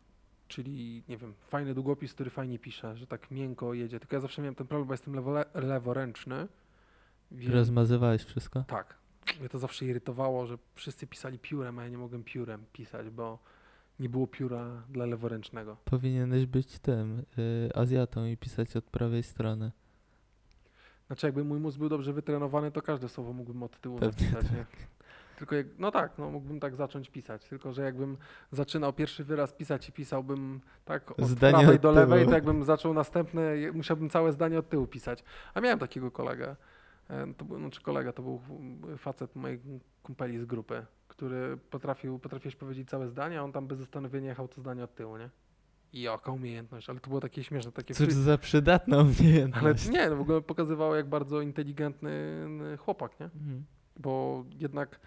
czyli nie wiem, fajny długopis, który fajnie pisze, że tak miękko jedzie. Tylko ja zawsze miałem ten problem, bo jestem lewo, leworęczny. Więc Rozmazywałeś wszystko? Tak. Mnie to zawsze irytowało, że wszyscy pisali piórem, a ja nie mogłem piórem pisać, bo nie było pióra dla leworęcznego. Powinieneś być tym, y, Azjatą i pisać od prawej strony. Znaczy, jakby mój mózg był dobrze wytrenowany, to każde słowo mógłbym od tyłu Pewnie napisać, nie? Tylko jak, no tak, no mógłbym tak zacząć pisać, tylko że jakbym zaczynał pierwszy wyraz pisać i pisałbym tak od Zdanie prawej od do lewej, to jakbym zaczął następne, musiałbym całe zdanie od tyłu pisać. A miałem takiego kolegę, E, To był, znaczy kolega, to był facet mojej kumpeli z grupy, który potrafił, potrafiłeś powiedzieć całe zdanie, a on tam bez zastanowienia jechał to zdanie od tyłu, nie? I jaka umiejętność, ale to było takie śmieszne, takie Cóż za przydatna Ale umiejętność. nie, no w ogóle pokazywało jak bardzo inteligentny y, chłopak, nie? Mhm. Bo jednak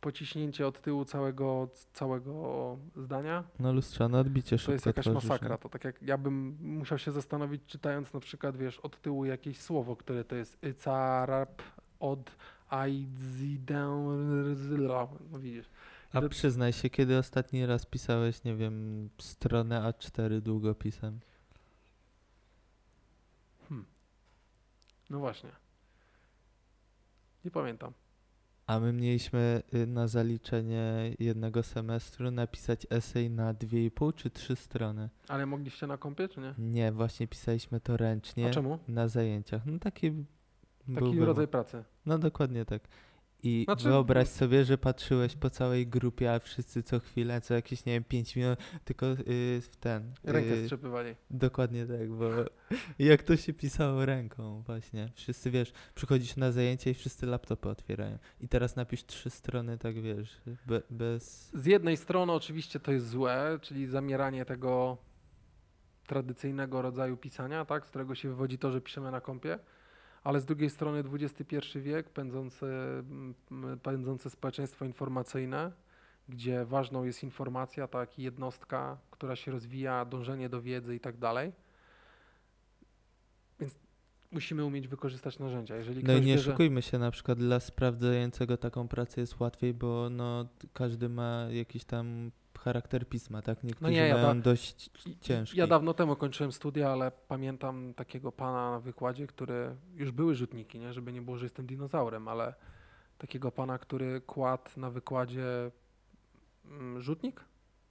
pociśnięcie od tyłu całego, całego zdania No lustrzane odbicie to szybko jest jakaś tworzysz, masakra. nie? To tak jak ja bym musiał się zastanowić, czytając na przykład, wiesz, od tyłu jakieś słowo, które to jest icarap od aidzidęrzyla. No widzisz. A Do- przyznaj się, kiedy ostatni raz pisałeś, nie wiem, stronę A4 długopisem? No właśnie. Nie pamiętam. A my mieliśmy y, na zaliczenie jednego semestru napisać esej na 2,5 czy 3 strony. Ale mogliście na kompie, czy nie? Nie, właśnie pisaliśmy to ręcznie A czemu? na zajęciach. No taki był Taki wymóg. rodzaj pracy. No dokładnie tak. I Znaczy- wyobraź sobie, że patrzyłeś po całej grupie, a wszyscy co chwilę, co jakieś, nie wiem, 5 minut, tylko y, w ten. Rękę y, strzepywali. Dokładnie tak, bo jak to się pisało ręką właśnie. Wszyscy, wiesz, przychodzisz na zajęcie i wszyscy laptopy otwierają. I teraz napisz trzy strony, tak wiesz, be, bez... Z jednej strony oczywiście to jest złe, czyli zamieranie tego tradycyjnego rodzaju pisania, tak, z którego się wywodzi to, że piszemy na kompie, ale z drugiej strony XXI wiek, pędzące, pędzące społeczeństwo informacyjne, gdzie ważną jest informacja, tak, jednostka, która się rozwija, dążenie do wiedzy i tak dalej. Więc musimy umieć wykorzystać narzędzia. Jeżeli No i nie bierze- oszukujmy się, na przykład dla sprawdzającego taką pracę jest łatwiej, bo no każdy ma jakiś tam charakter pisma, tak? Niektórzy nie, ja mają da- dość ciężki. Ja dawno temu kończyłem studia, ale pamiętam takiego pana na wykładzie, który już były rzutniki, nie? żeby nie było, że jestem dinozaurem, ale takiego pana, który kładł na wykładzie mm, rzutnik,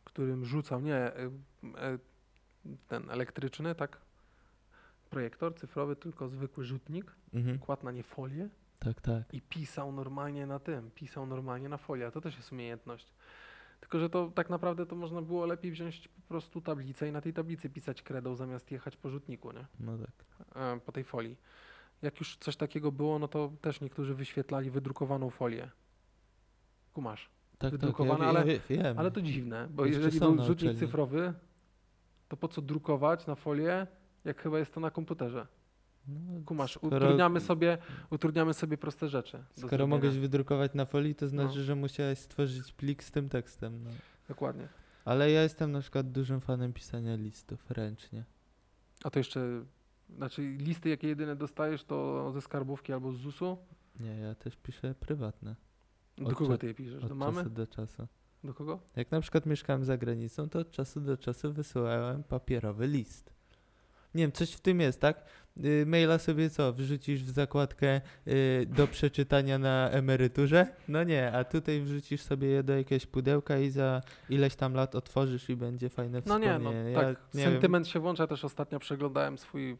którym rzucał, nie y, y, ten elektryczny, tak? Projektor cyfrowy, tylko zwykły rzutnik, Mhm. kładł na nie folię Tak, tak. i pisał normalnie na tym, pisał normalnie na folię, a to też jest umiejętność. Tylko, że to tak naprawdę to można było lepiej wziąć po prostu tablicę i na tej tablicy pisać kredą zamiast jechać po rzutniku, nie? No tak. E, po tej folii. Jak już coś takiego było, no to też niektórzy wyświetlali wydrukowaną folię. Kumasz. Tak, Wydrukowane, tak, ja, ale- ja, wiem. Ale to dziwne, bo Jeszcze jeżeli był rzutnik cyfrowy, to po co drukować na folię, jak chyba jest to na komputerze? No, Kumasz, skoro- utrudniamy sobie, utrudniamy sobie proste rzeczy. do Skoro mogłeś wydrukować na folii, to znaczy, No. że musiałeś stworzyć plik z tym tekstem. No. Dokładnie. Ale ja jestem na przykład dużym fanem pisania listów ręcznie. A to jeszcze, znaczy listy jakie jedyne dostajesz to ze skarbówki albo z ZUS-u? Nie, ja też piszę prywatne. Do Od kogo cza- ty je piszesz? Od Do mamy? czasu do czasu. Do kogo? Jak na przykład mieszkałem za granicą, to od czasu do czasu wysyłałem papierowy list. Nie wiem, coś w tym jest, tak? Y, maila sobie co, wrzucisz w zakładkę y, do przeczytania na emeryturze? No nie, a tutaj wrzucisz sobie je do jakiegoś pudełka i za ileś tam lat otworzysz i będzie fajne No nie, wspomnienie. no Ja tak, nie wiem, sentyment się włącza. Też ostatnio przeglądałem swój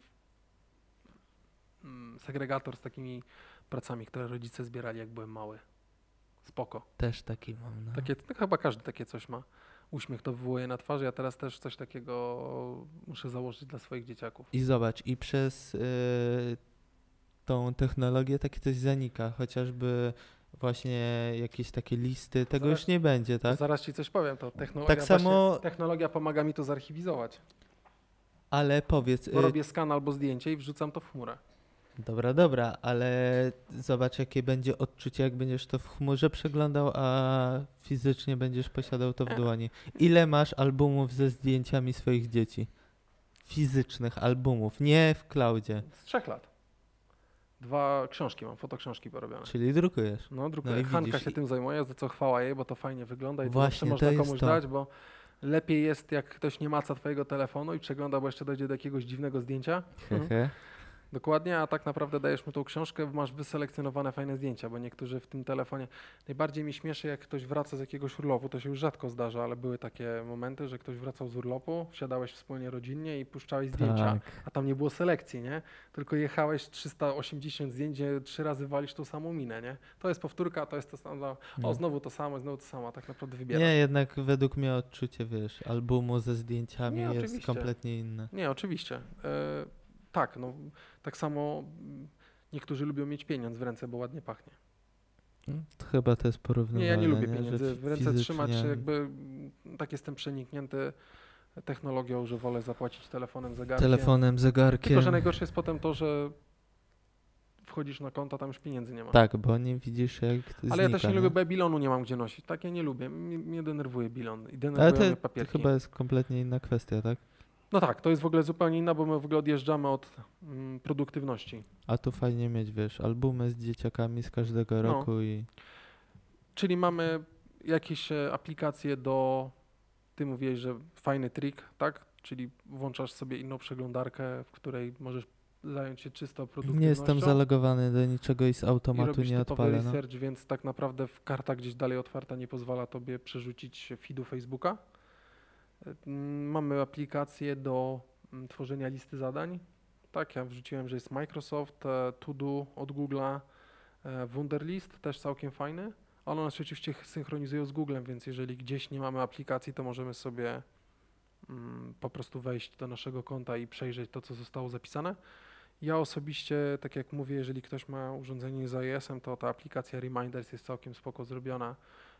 mm, segregator z takimi pracami, które rodzice zbierali jak byłem mały. Spoko. też taki mam. No. Takie, no, chyba każdy takie coś ma. Uśmiech to wywołuje na twarzy, ja teraz też coś takiego muszę założyć dla swoich dzieciaków. I zobacz, i przez y, tą technologię takie coś zanika, chociażby właśnie jakieś takie listy, tego Zaraz- już nie będzie, tak? Zaraz ci coś powiem, to technologia, Tak samo- technologia pomaga mi to zarchiwizować. Ale powiedz, Bo y, robię skan albo zdjęcie i wrzucam to w chmurę. Dobra, dobra, ale zobacz jakie będzie odczucie, jak będziesz to w chmurze przeglądał, a fizycznie będziesz posiadał to w E. dłoni. Ile masz albumów ze zdjęciami swoich dzieci? Fizycznych albumów, nie w cloudzie, Z trzech lat. Dwa książki mam, fotoksiążki porobione. czyli drukujesz. No, drukuję. No i Hanka widzisz, się tym zajmuje, za co chwała jej, bo to fajnie wygląda i to Właśnie, zawsze to można jest komuś to. dać, bo lepiej jest, jak ktoś nie maca twojego telefonu i przegląda, bo jeszcze dojdzie do jakiegoś dziwnego zdjęcia. Mhm. Hehe. Dokładnie, a tak naprawdę dajesz mu tą książkę, masz wyselekcjonowane fajne zdjęcia, bo niektórzy w tym telefonie. Najbardziej mi śmieszy, jak ktoś wraca z jakiegoś urlopu, to się już rzadko zdarza, ale były takie momenty, że ktoś wracał z urlopu, wsiadałeś wspólnie rodzinnie i puszczałeś zdjęcia. Tak. A tam nie było selekcji, nie? Tylko jechałeś 380 zdjęć, gdzie trzy razy walisz tą samą minę, nie? To jest powtórka, to jest to samo. O, No. znowu to samo, znowu to samo, tak naprawdę wybierasz. Nie, jednak według mnie odczucie, wiesz, albumu ze zdjęciami Nie, jest kompletnie inne. Nie, oczywiście. E, tak, no tak samo Niektórzy lubią mieć pieniądz w ręce, bo ładnie pachnie. Mm, To chyba to jest Nie, porównywalne. ja nie lubię pieniędzy w ręce fizycznie- trzymać, jakby mm, tak jestem przeniknięty technologią, że wolę zapłacić telefonem, zegarkiem. Telefonem, zegarkiem. Tylko, że najgorsze jest potem to, że wchodzisz na konto, tam już pieniędzy nie ma. Tak, bo nie widzisz jak znika, Ale ja też nie lubię, bo ja bilonu nie mam gdzie nosić. Tak, ja nie lubię. Mnie, mnie denerwuje bilon i Ale denerwują to, mnie to papierki. chyba jest kompletnie inna kwestia, tak? No tak, to jest w ogóle zupełnie inna, bo my w ogóle odjeżdżamy od mm, produktywności. A tu fajnie mieć, wiesz, albumy z dzieciakami z każdego No. roku i Czyli mamy jakieś e, aplikacje do. Ty mówiłeś, że fajny trik, tak? Czyli włączasz sobie inną przeglądarkę, w której możesz zająć się czysto nie produktywnością. jestem zalogowany do niczego i z i automatu robisz nie odpalę. No. research, więc tak naprawdę karta gdzieś dalej otwarta nie pozwala tobie przerzucić feedu Facebooka. Mm, Mamy aplikację do mm, tworzenia listy zadań. Tak, ja wrzuciłem, że jest Microsoft, e, To Do od Google'a, e, Wunderlist, też całkiem fajny, ale one się oczywiście ch- synchronizują z Googlem, więc jeżeli gdzieś nie mamy aplikacji, to możemy sobie mm, po prostu wejść do naszego konta i przejrzeć to, co zostało zapisane. Ja osobiście, tak jak mówię, jeżeli ktoś ma urządzenie z iOS-em, to ta aplikacja Reminders jest całkiem spoko zrobiona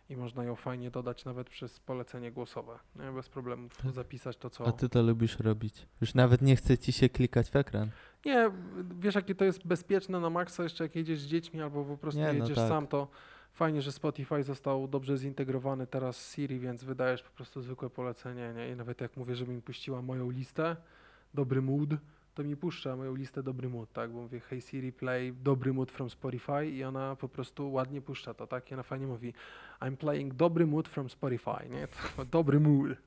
i można ją fajnie dodać nawet przez polecenie głosowe. Nie? Bez problemu Tak. zapisać to, co... A ty to lubisz robić. Już nawet nie chce ci się klikać w ekran. Nie, wiesz jakie to jest bezpieczne na maksa, jeszcze jak jedziesz z dziećmi albo po prostu Nie, no jedziesz tak. sam, to fajnie, że Spotify został dobrze zintegrowany teraz z Siri, więc wydajesz po prostu zwykłe polecenie, nie? I nawet jak mówię, żeby mi puściła moją listę, dobry mood, to mi puszcza moją listę dobry mood, tak? Bo mówię, hey Siri, play dobry mood from Spotify i ona po prostu ładnie puszcza to, tak? I ona fajnie mówi, I'm playing dobry mood from Spotify, nie? To, dobry mood.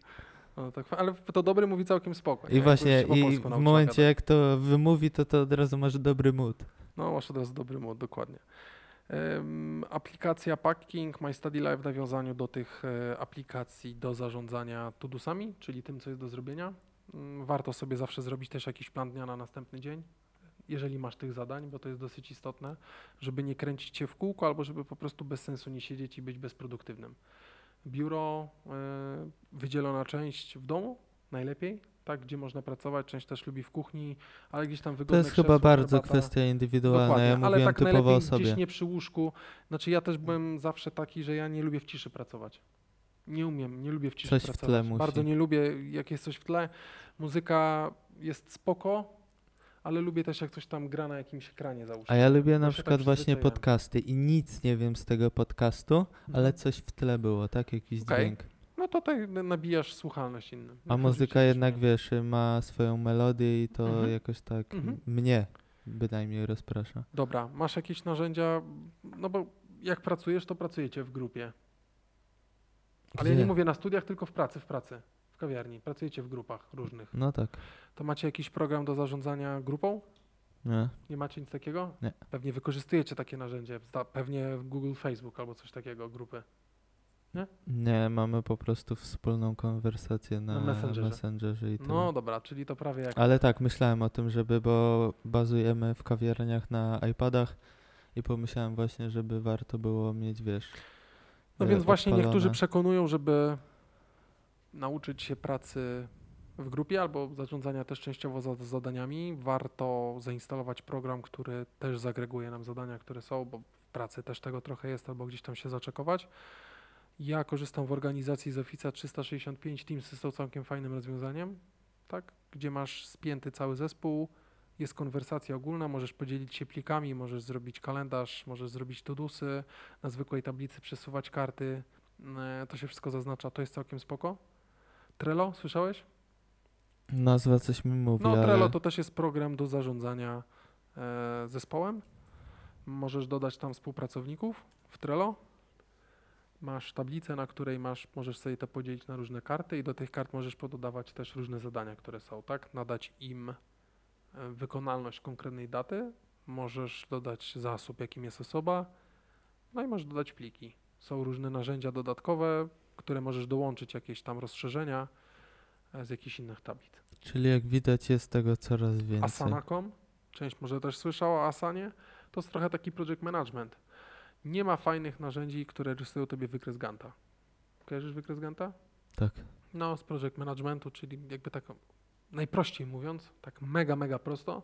No, tak, ale to dobry mówi całkiem spoko. I właśnie i w momencie jak to wymówi, to to od razu masz dobry mood. No, masz od razu dobry mod, dokładnie. Em, aplikacja Packing, My Study Live w nawiązaniu do tych e, aplikacji do zarządzania tudusami, czyli tym, co jest do zrobienia. Mm, Warto sobie zawsze zrobić też jakiś plan dnia na następny dzień, jeżeli masz tych zadań, bo to jest dosyć istotne, żeby nie kręcić się w kółko albo żeby po prostu bez sensu nie siedzieć i być bezproduktywnym. Biuro, e, wydzielona część w domu, najlepiej, tak, gdzie można pracować, część też lubi w kuchni, ale gdzieś tam To wygodne jest chyba krzesło, bardzo herbata. kwestia indywidualna. Dokładnie, Ja ale mówiłem tak typowo o sobie. gdzieś nie przy łóżku. Znaczy ja też byłem zawsze taki, że ja nie lubię w ciszy pracować. Nie umiem, nie lubię w ciszy Coś w pracować. tle musi. Bardzo nie lubię, jak jest coś w tle. Muzyka jest spoko, ale lubię też jak coś tam gra na jakimś ekranie załóżmy. A ja lubię na się tak przykład właśnie podcasty i nic nie wiem z tego podcastu, ale Mhm. coś w tle było, tak? Jakiś Okej. dźwięk. No to tak nabijasz słuchalność innym. A muzyka jednak, nie. wiesz, ma swoją melodię i to Mhm. jakoś tak Mhm. mnie bynajmniej rozprasza. Dobra, masz jakieś narzędzia, no bo jak pracujesz, to pracujecie w grupie. Ale ja nie mówię na studiach, tylko w pracy, w pracy, w kawiarni. Pracujecie w grupach różnych. No tak. To macie jakiś program do zarządzania grupą? Nie. Nie macie nic takiego? Nie. Pewnie wykorzystujecie takie narzędzie, pewnie w Google Facebook albo coś takiego, grupy. Nie, mamy po prostu wspólną konwersację na, Na Messengerze. Messengerze i tyle. No dobra, czyli to prawie jak... Ale tak, myślałem o tym, żeby, bo bazujemy w kawiarniach na iPadach i pomyślałem właśnie, żeby warto było mieć, wiesz. No więc właśnie niektórzy odpalone. przekonują, żeby nauczyć się pracy w grupie albo zarządzania też częściowo za zadaniami, warto zainstalować program, który też zagreguje nam zadania, które są, bo w pracy też tego trochę jest, albo gdzieś tam się zaczekować. Ja korzystam w organizacji z Office 365, Teamsy są całkiem fajnym rozwiązaniem, tak? gdzie masz spięty cały zespół, jest konwersacja ogólna, możesz podzielić się plikami, możesz zrobić kalendarz, możesz zrobić tudusy, na zwykłej tablicy przesuwać karty, e, to się wszystko zaznacza, to jest całkiem spoko. Trello, słyszałeś? Nazwa coś mi mówi, No, ale Trello to też jest program do zarządzania e, zespołem. Możesz dodać tam współpracowników w Trello. Masz tablicę, na której masz, możesz sobie to podzielić na różne karty i do tych kart możesz pododawać też różne zadania, które są, tak? Nadać im wykonalność konkretnej daty, możesz dodać zasób, jakim jest osoba, no i możesz dodać pliki. Są różne narzędzia dodatkowe, które możesz dołączyć jakieś tam rozszerzenia e, z jakichś innych tablic. czyli jak widać jest tego coraz więcej. Asana.com, część może też słyszała o Asanie, to jest trochę taki project management. Nie ma fajnych narzędzi, które rysują tobie wykres Ganta. Kojarzysz wykres Ganta? Tak. No, z project managementu, czyli jakby tak najprościej mówiąc, tak mega, mega prosto,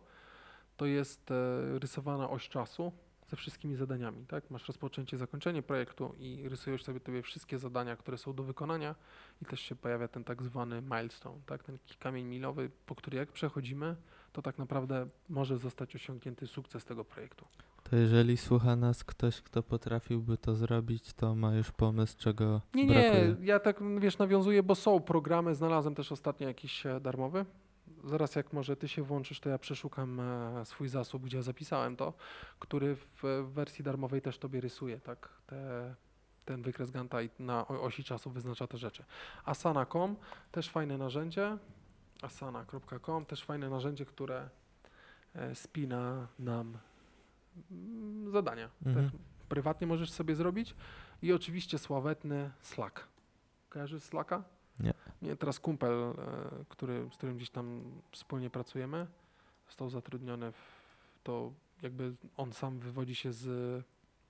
to jest e, rysowana oś czasu ze wszystkimi zadaniami, tak? Masz rozpoczęcie, zakończenie projektu i rysujesz sobie tobie wszystkie zadania, które są do wykonania i też się pojawia ten tak zwany milestone, tak? Ten kamień milowy, po który jak przechodzimy, to tak naprawdę może zostać osiągnięty sukces tego projektu. To jeżeli słucha nas ktoś, kto potrafiłby to zrobić, to ma już pomysł, czego Nie, brakuje. nie, ja tak wiesz, nawiązuję, bo są programy, znalazłem też ostatnio jakiś e, darmowy. Zaraz jak może ty się włączysz, to ja przeszukam e, swój zasób, gdzie ja zapisałem to, który w, wersji darmowej też tobie rysuje, tak, te, ten wykres Ganta i na osi czasu wyznacza te rzeczy. Asana.com, też fajne narzędzie, asana.com, też fajne narzędzie, które e, spina nam zadania. Mhm. Też prywatnie możesz sobie zrobić. I oczywiście sławetny Slack. Kojarzysz Slacka? Nie. Nie, teraz kumpel, e, który, z którym gdzieś tam wspólnie pracujemy, został zatrudniony w to, jakby on sam wywodzi się z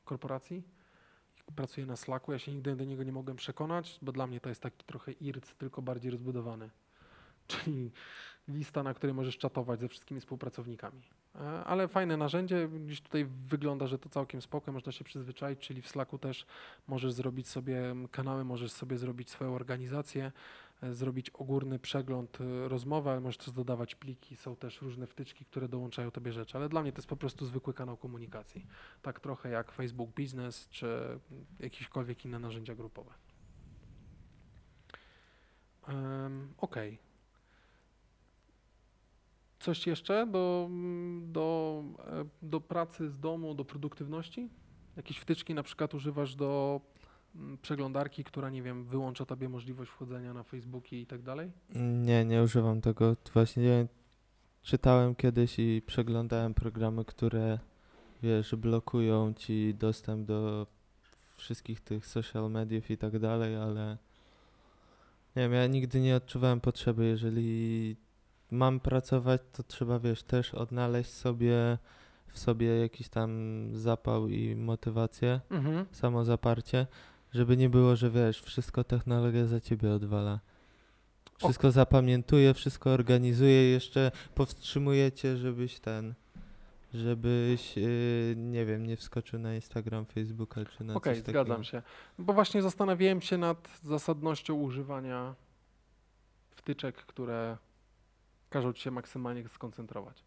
korporacji pracuje na Slacku. Ja się nigdy do niego nie mogłem przekonać, bo dla mnie to jest taki trochę IRC, tylko bardziej rozbudowany. Czyli lista, na której możesz czatować ze wszystkimi współpracownikami. E, Ale fajne narzędzie, gdzieś tutaj wygląda, że to całkiem spoko, można się przyzwyczaić, czyli w Slacku też możesz zrobić sobie kanały, możesz sobie zrobić swoją organizację, e, zrobić ogólny przegląd e, rozmowy, ale możesz też dodawać pliki, są też różne wtyczki, które dołączają tobie rzeczy, ale dla mnie to jest po prostu zwykły kanał komunikacji. Tak trochę jak Facebook Business, czy jakiekolwiek inne narzędzia grupowe. Um, Okej. Coś jeszcze do, do, e, do pracy z domu, do produktywności? Jakieś wtyczki na przykład używasz do mm, przeglądarki, która, nie wiem, wyłącza tobie możliwość wchodzenia na Facebooki i tak dalej? Nie, nie używam tego. Właśnie czytałem kiedyś i przeglądałem programy, które wiesz, blokują ci dostęp do wszystkich tych social mediów i tak dalej, ale nie wiem, ja nigdy nie odczuwałem potrzeby, jeżeli mam pracować, to trzeba, wiesz, też odnaleźć sobie w sobie jakiś tam zapał i motywację, Mhm. samozaparcie, żeby nie było, że wiesz, wszystko technologia za ciebie odwala. Wszystko zapamiętuje, wszystko organizuje, jeszcze powstrzymuje cię, żebyś ten, żebyś, yy, nie wiem, nie wskoczył na Instagram, Facebooka czy na Okej, coś takiego. zgadzam się. Bo właśnie zastanawiałem się nad zasadnością używania wtyczek, które każą ci się maksymalnie skoncentrować.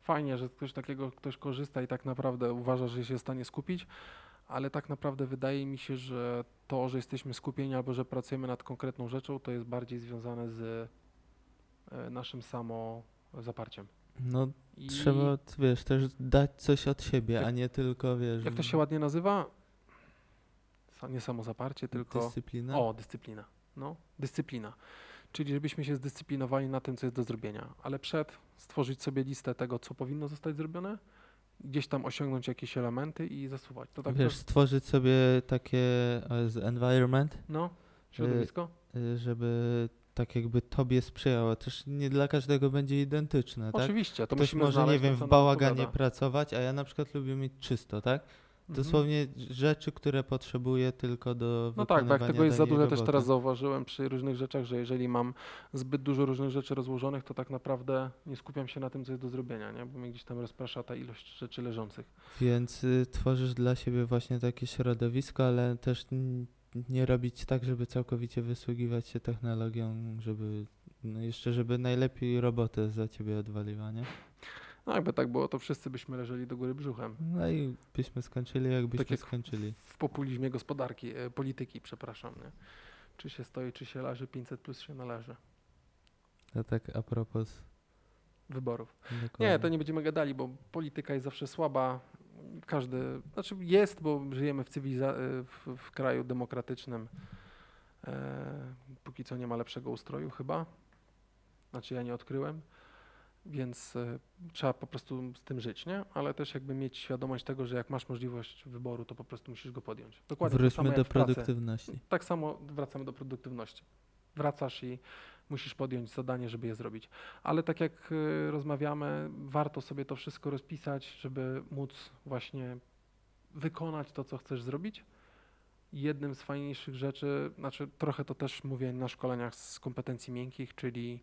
Fajnie, że ktoś takiego ktoś korzysta i tak naprawdę uważa, że się w stanie skupić, ale tak naprawdę wydaje mi się, że to, że jesteśmy skupieni albo że pracujemy nad konkretną rzeczą, to jest bardziej związane z e, naszym samo zaparciem. No I trzeba, wiesz, też dać coś od siebie, Jak- a nie tylko, wiesz, jak to się ładnie nazywa? Nie samozaparcie, tylko dyscyplina. O, dyscyplina. No, dyscyplina. Czyli żebyśmy się zdyscyplinowali na tym, co jest do zrobienia, ale przed stworzyć sobie listę tego, co powinno zostać zrobione, gdzieś tam osiągnąć jakieś elementy i zasuwać. To tak wiesz, też, stworzyć sobie takie e, environment, no, środowisko. y, żeby tak jakby tobie sprzyjało. Też nie dla każdego będzie identyczne, tak? Oczywiście, to Ktoś może, nie wiem, w bałaganie pracować, a ja na przykład lubię mieć czysto, tak? Mhm. Dosłownie rzeczy, które potrzebuję tylko do No tak, wykonywania tego jest za dużo, też teraz zauważyłem przy różnych rzeczach, że jeżeli mam zbyt dużo różnych rzeczy rozłożonych, to tak naprawdę nie skupiam się na tym, co jest do zrobienia, nie? bo mnie gdzieś tam rozprasza ta ilość rzeczy leżących. Więc y, tworzysz dla siebie właśnie takie środowisko, ale też nie robić tak, żeby całkowicie wysługiwać się technologią, żeby no jeszcze, żeby najlepiej robotę za ciebie odwaliła, nie? No jakby tak było, to wszyscy byśmy leżeli do góry brzuchem. No i byśmy skończyli, jakbyśmy Tak jak- skończyli. w populizmie gospodarki, e, polityki, przepraszam. Nie? Czy się stoi, czy się leży, 500 plus się należy. To tak a propos. Wyborów. dokładnie. Nie, to nie będziemy gadali, bo polityka jest zawsze słaba. Każdy, znaczy jest, bo żyjemy w, cywiliza- e, w, w kraju demokratycznym. E, póki co nie ma lepszego ustroju chyba. Znaczy ja nie odkryłem. Więc e, trzeba po prostu z tym żyć, nie? Ale też jakby mieć świadomość tego, że jak masz możliwość wyboru, to po prostu musisz go podjąć. Dokładnie tak samo Wróćmy do produktywności. Tak samo wracamy do produktywności. Wracasz i musisz podjąć zadanie, żeby je zrobić. Ale tak jak y, rozmawiamy, warto sobie to wszystko rozpisać, żeby móc właśnie wykonać to, co chcesz zrobić. Jednym z fajniejszych rzeczy, znaczy trochę to też mówię na szkoleniach z kompetencji miękkich, czyli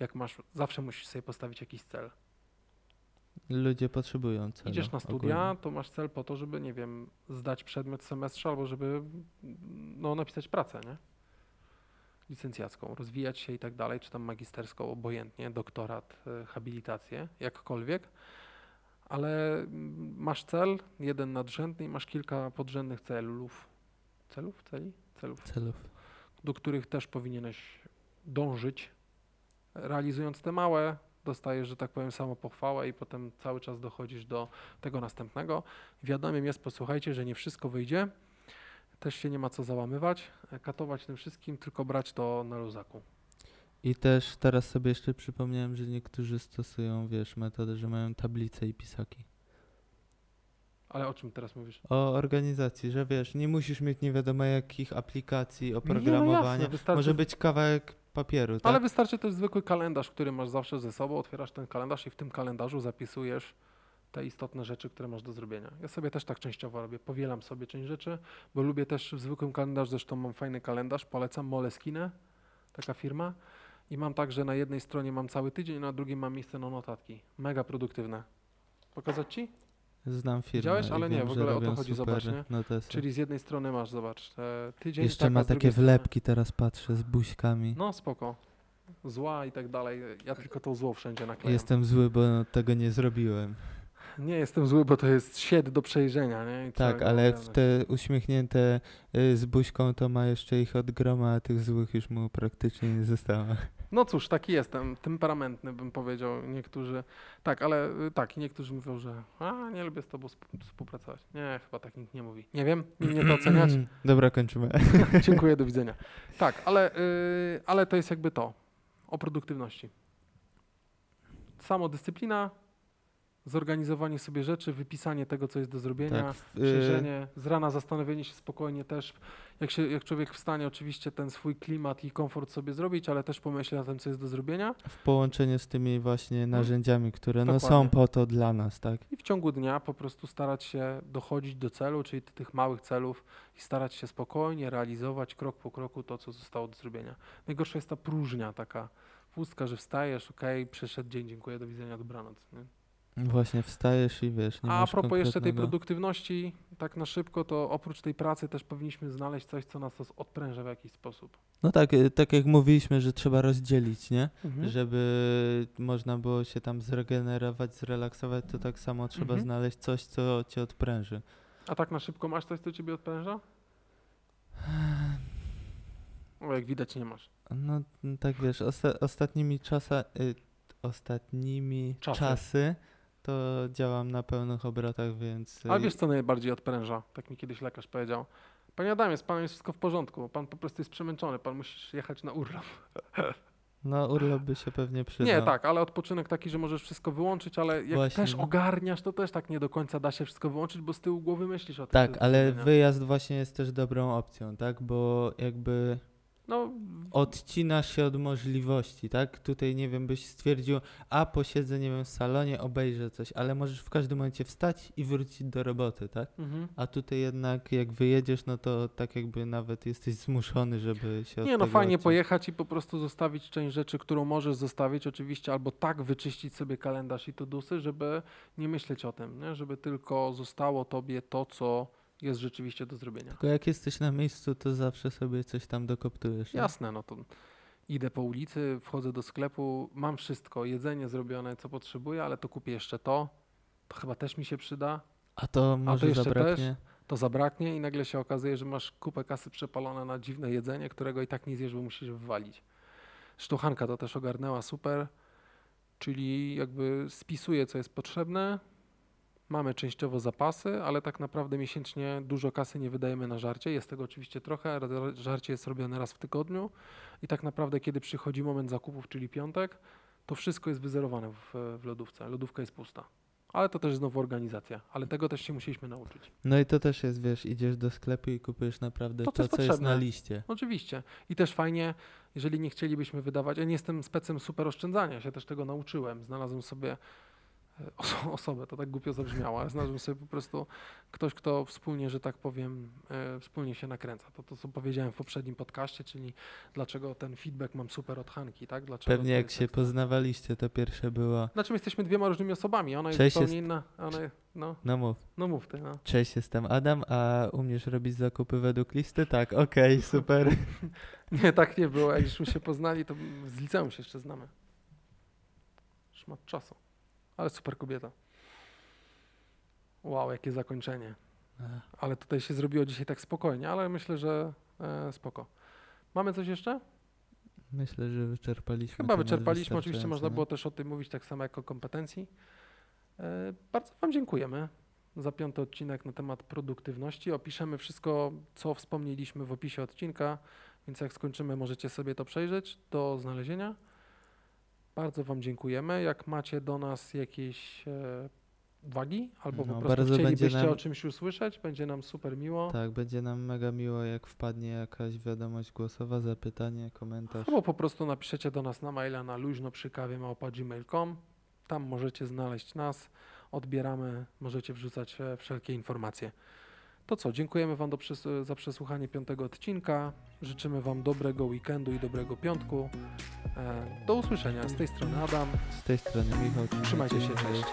jak masz, zawsze musisz sobie postawić jakiś cel. ludzie potrzebują celu. Idziesz na studia, ogólnie. to masz cel po to, żeby, nie wiem, zdać przedmiot w semestrze albo żeby no, napisać pracę, nie? Licencjacką, rozwijać się i tak dalej, czy tam magisterską, obojętnie, doktorat, y, habilitację, jakkolwiek. Ale mm, masz cel, jeden nadrzędny i masz kilka podrzędnych celów. Celów? Celi? Celów Celów. do których też powinieneś dążyć. Realizując te małe, dostajesz, że tak powiem, samopochwałę i potem cały czas dochodzisz do tego następnego. Wiadomym jest, posłuchajcie, że nie wszystko wyjdzie. Też się nie ma co załamywać, e, katować tym wszystkim, tylko brać to na luzaku. I też teraz sobie jeszcze przypomniałem, że niektórzy stosują, wiesz, metodę, że mają tablice i pisaki. Ale o czym teraz mówisz? O organizacji, że wiesz, nie musisz mieć nie wiadomo jakich aplikacji, Nie, no oprogramowania. jasne, wystarczy- Może być kawałek papieru, tak? Ale wystarczy też zwykły kalendarz, który masz zawsze ze sobą. Otwierasz ten kalendarz i w tym kalendarzu zapisujesz te istotne rzeczy, które masz do zrobienia. Ja sobie też tak częściowo robię. Powielam sobie część rzeczy, bo lubię też w zwykłym kalendarzu. Zresztą mam fajny kalendarz, polecam Moleskine, taka firma. I mam tak, że na jednej stronie mam cały tydzień, a na drugiej mam miejsce na notatki. Mega produktywne. Pokazać ci? Znam firmę. Widziałeś? Ale nie, wiem, w ogóle o to chodzi, zobacz, nie? notesy. Czyli z jednej strony masz, zobacz, e, tydzień. Jeszcze ma takie strony- wlepki, teraz patrzę, z buźkami. No spoko. Zła i tak dalej. Ja tylko tą zło wszędzie naklejam. Jestem zły, bo tego nie zrobiłem. Nie jestem zły, bo to jest sied do przejrzenia, nie? I Tak, ale ogarnąć. te uśmiechnięte y, z buźką to ma jeszcze ich od groma, a tych złych już mu praktycznie nie zostało. No cóż, taki jestem, temperamentny bym powiedział. Niektórzy, tak, ale y, tak, i niektórzy mówią, że a, nie lubię z tobą sp- współpracować. Nie, chyba tak nikt nie mówi. Nie wiem, nie to oceniać. Dobra, kończymy. Dziękuję, do widzenia. Tak, ale, y, ale to jest jakby to, o produktywności. Samodyscyplina, zorganizowanie sobie rzeczy, wypisanie tego, co jest do zrobienia. Tak, Przejrzenie, z rana zastanowienie się spokojnie też, jak, się, jak człowiek wstanie, oczywiście ten swój klimat i komfort sobie zrobić, ale też pomyśli o tym, co jest do zrobienia. w połączeniu z tymi właśnie narzędziami, które no, są po to dla nas, tak? I w ciągu dnia po prostu starać się dochodzić do celu, czyli tych małych celów i starać się spokojnie realizować krok po kroku to, co zostało do zrobienia. Najgorsza jest ta próżnia taka, pustka, że wstajesz, okej, przyszedł dzień, dziękuję, do widzenia, dobranoc. Nie? Właśnie wstajesz i wiesz, nie A masz propos jeszcze tej produktywności, tak na szybko, to oprócz tej pracy też powinniśmy znaleźć coś, co nas odpręża w jakiś sposób. No tak, y, tak jak mówiliśmy, że trzeba rozdzielić, nie? Mhm. Żeby można było się tam zregenerować, zrelaksować, to tak samo trzeba Mhm. znaleźć coś, co cię odpręży. A tak na szybko masz coś, co ciebie odpręża? O, jak widać nie masz. No tak wiesz, osta- ostatnimi czasa, y, ostatnimi Czasy. czasy to działam na pełnych obrotach, więc Ale y, wiesz, co najbardziej odpręża? Tak mi kiedyś lekarz powiedział. Panie Adamie, z panem jest wszystko w porządku. Pan po prostu jest przemęczony. Pan musi jechać na urlop. no urlop by się pewnie przydał. Nie, tak, ale odpoczynek taki, że możesz wszystko wyłączyć, ale jak Właśnie, też ogarniasz, to też tak nie do końca da się wszystko wyłączyć, bo z tyłu głowy myślisz o tym. Tak, ale wyjazd właśnie jest też dobrą opcją, tak? Bo jakby No, odcinasz się od możliwości, tak? Tutaj, nie wiem, byś stwierdził, a posiedzę, nie wiem, w salonie, obejrzę coś, ale możesz w każdym momencie wstać i wrócić do roboty, tak? mhm. A tutaj jednak jak wyjedziesz, no to tak jakby nawet jesteś zmuszony, żeby się Nie no, fajnie odciąć. pojechać i po prostu zostawić część rzeczy, którą możesz zostawić oczywiście, albo tak wyczyścić sobie kalendarz i tudusy, żeby nie myśleć o tym, nie? żeby tylko zostało tobie to, co jest rzeczywiście do zrobienia. Tylko jak jesteś na miejscu, to zawsze sobie coś tam dokoptujesz. nie? Jasne, no to idę po ulicy, wchodzę do sklepu, mam wszystko, jedzenie zrobione, co potrzebuję, ale to kupię jeszcze to, to chyba też mi się przyda, A to może jeszcze zabraknie. to zabraknie i nagle się okazuje, że masz kupę kasy przepalone na dziwne jedzenie, którego i tak nie zjesz, bo musisz wywalić. Sztuchanka to też ogarnęła super, czyli jakby spisuje, co jest potrzebne, mamy częściowo zapasy, ale tak naprawdę miesięcznie dużo kasy nie wydajemy na żarcie, jest tego oczywiście trochę, żarcie jest robione raz w tygodniu i tak naprawdę kiedy przychodzi moment zakupów, czyli piątek, to wszystko jest wyzerowane w, w lodówce, lodówka jest pusta. Ale to też znowu organizacja, ale tego też się musieliśmy nauczyć. No i to też jest, wiesz, idziesz do sklepu i kupujesz naprawdę To, to, co jest co jest na liście. Oczywiście. I też fajnie, jeżeli nie chcielibyśmy wydawać, ja nie jestem specem super oszczędzania, się też tego nauczyłem. Znalazłem sobie oso osobę, to tak głupio zabrzmiało, ale znalazłem sobie po prostu ktoś, kto wspólnie, że tak powiem, e, wspólnie się nakręca. To to, co powiedziałem w poprzednim podcaście, czyli dlaczego ten feedback mam super od Hanki, tak? Dlaczego Pewnie jak jest się ekstra. poznawaliście, to pierwsze było. Znaczy my jesteśmy dwiema różnymi osobami, ona jest Cześć, zupełnie jest- inna, ona, no, No mów. no mów ty, no. Cześć, jestem Adam, a umiesz robić zakupy według listy? Tak, okej, super. Nie, tak nie było. Jak żeśmy się poznali, to z liceum się jeszcze znamy. Szmat czasu. Ale super kobieta. Wow, jakie zakończenie. Ale tutaj się zrobiło dzisiaj tak spokojnie, ale myślę, że e, spoko. Mamy coś jeszcze? Myślę, że wyczerpaliśmy. Chyba wyczerpaliśmy. Oczywiście można było też o tym mówić tak samo jak o kompetencji. E, bardzo Wam dziękujemy za piąty odcinek na temat produktywności. Opiszemy wszystko, co wspomnieliśmy w opisie odcinka, więc jak skończymy, możecie sobie to przejrzeć do znalezienia. Bardzo Wam dziękujemy. Jak macie do nas jakieś e, uwagi albo No, po prostu chcielibyście nam- o czymś usłyszeć, będzie nam super miło. Tak, będzie nam mega miło, jak wpadnie jakaś wiadomość głosowa, zapytanie, komentarz. Albo po prostu napiszecie do nas na maila na luźno przy kawie Tam możecie znaleźć nas, odbieramy, możecie wrzucać e, wszelkie informacje. To co, dziękujemy Wam za przesłuchanie piątego odcinka. Życzymy Wam dobrego weekendu i dobrego piątku. E, Do usłyszenia. Z tej strony Adam. Z tej strony Michał. Trzymajcie się, cześć.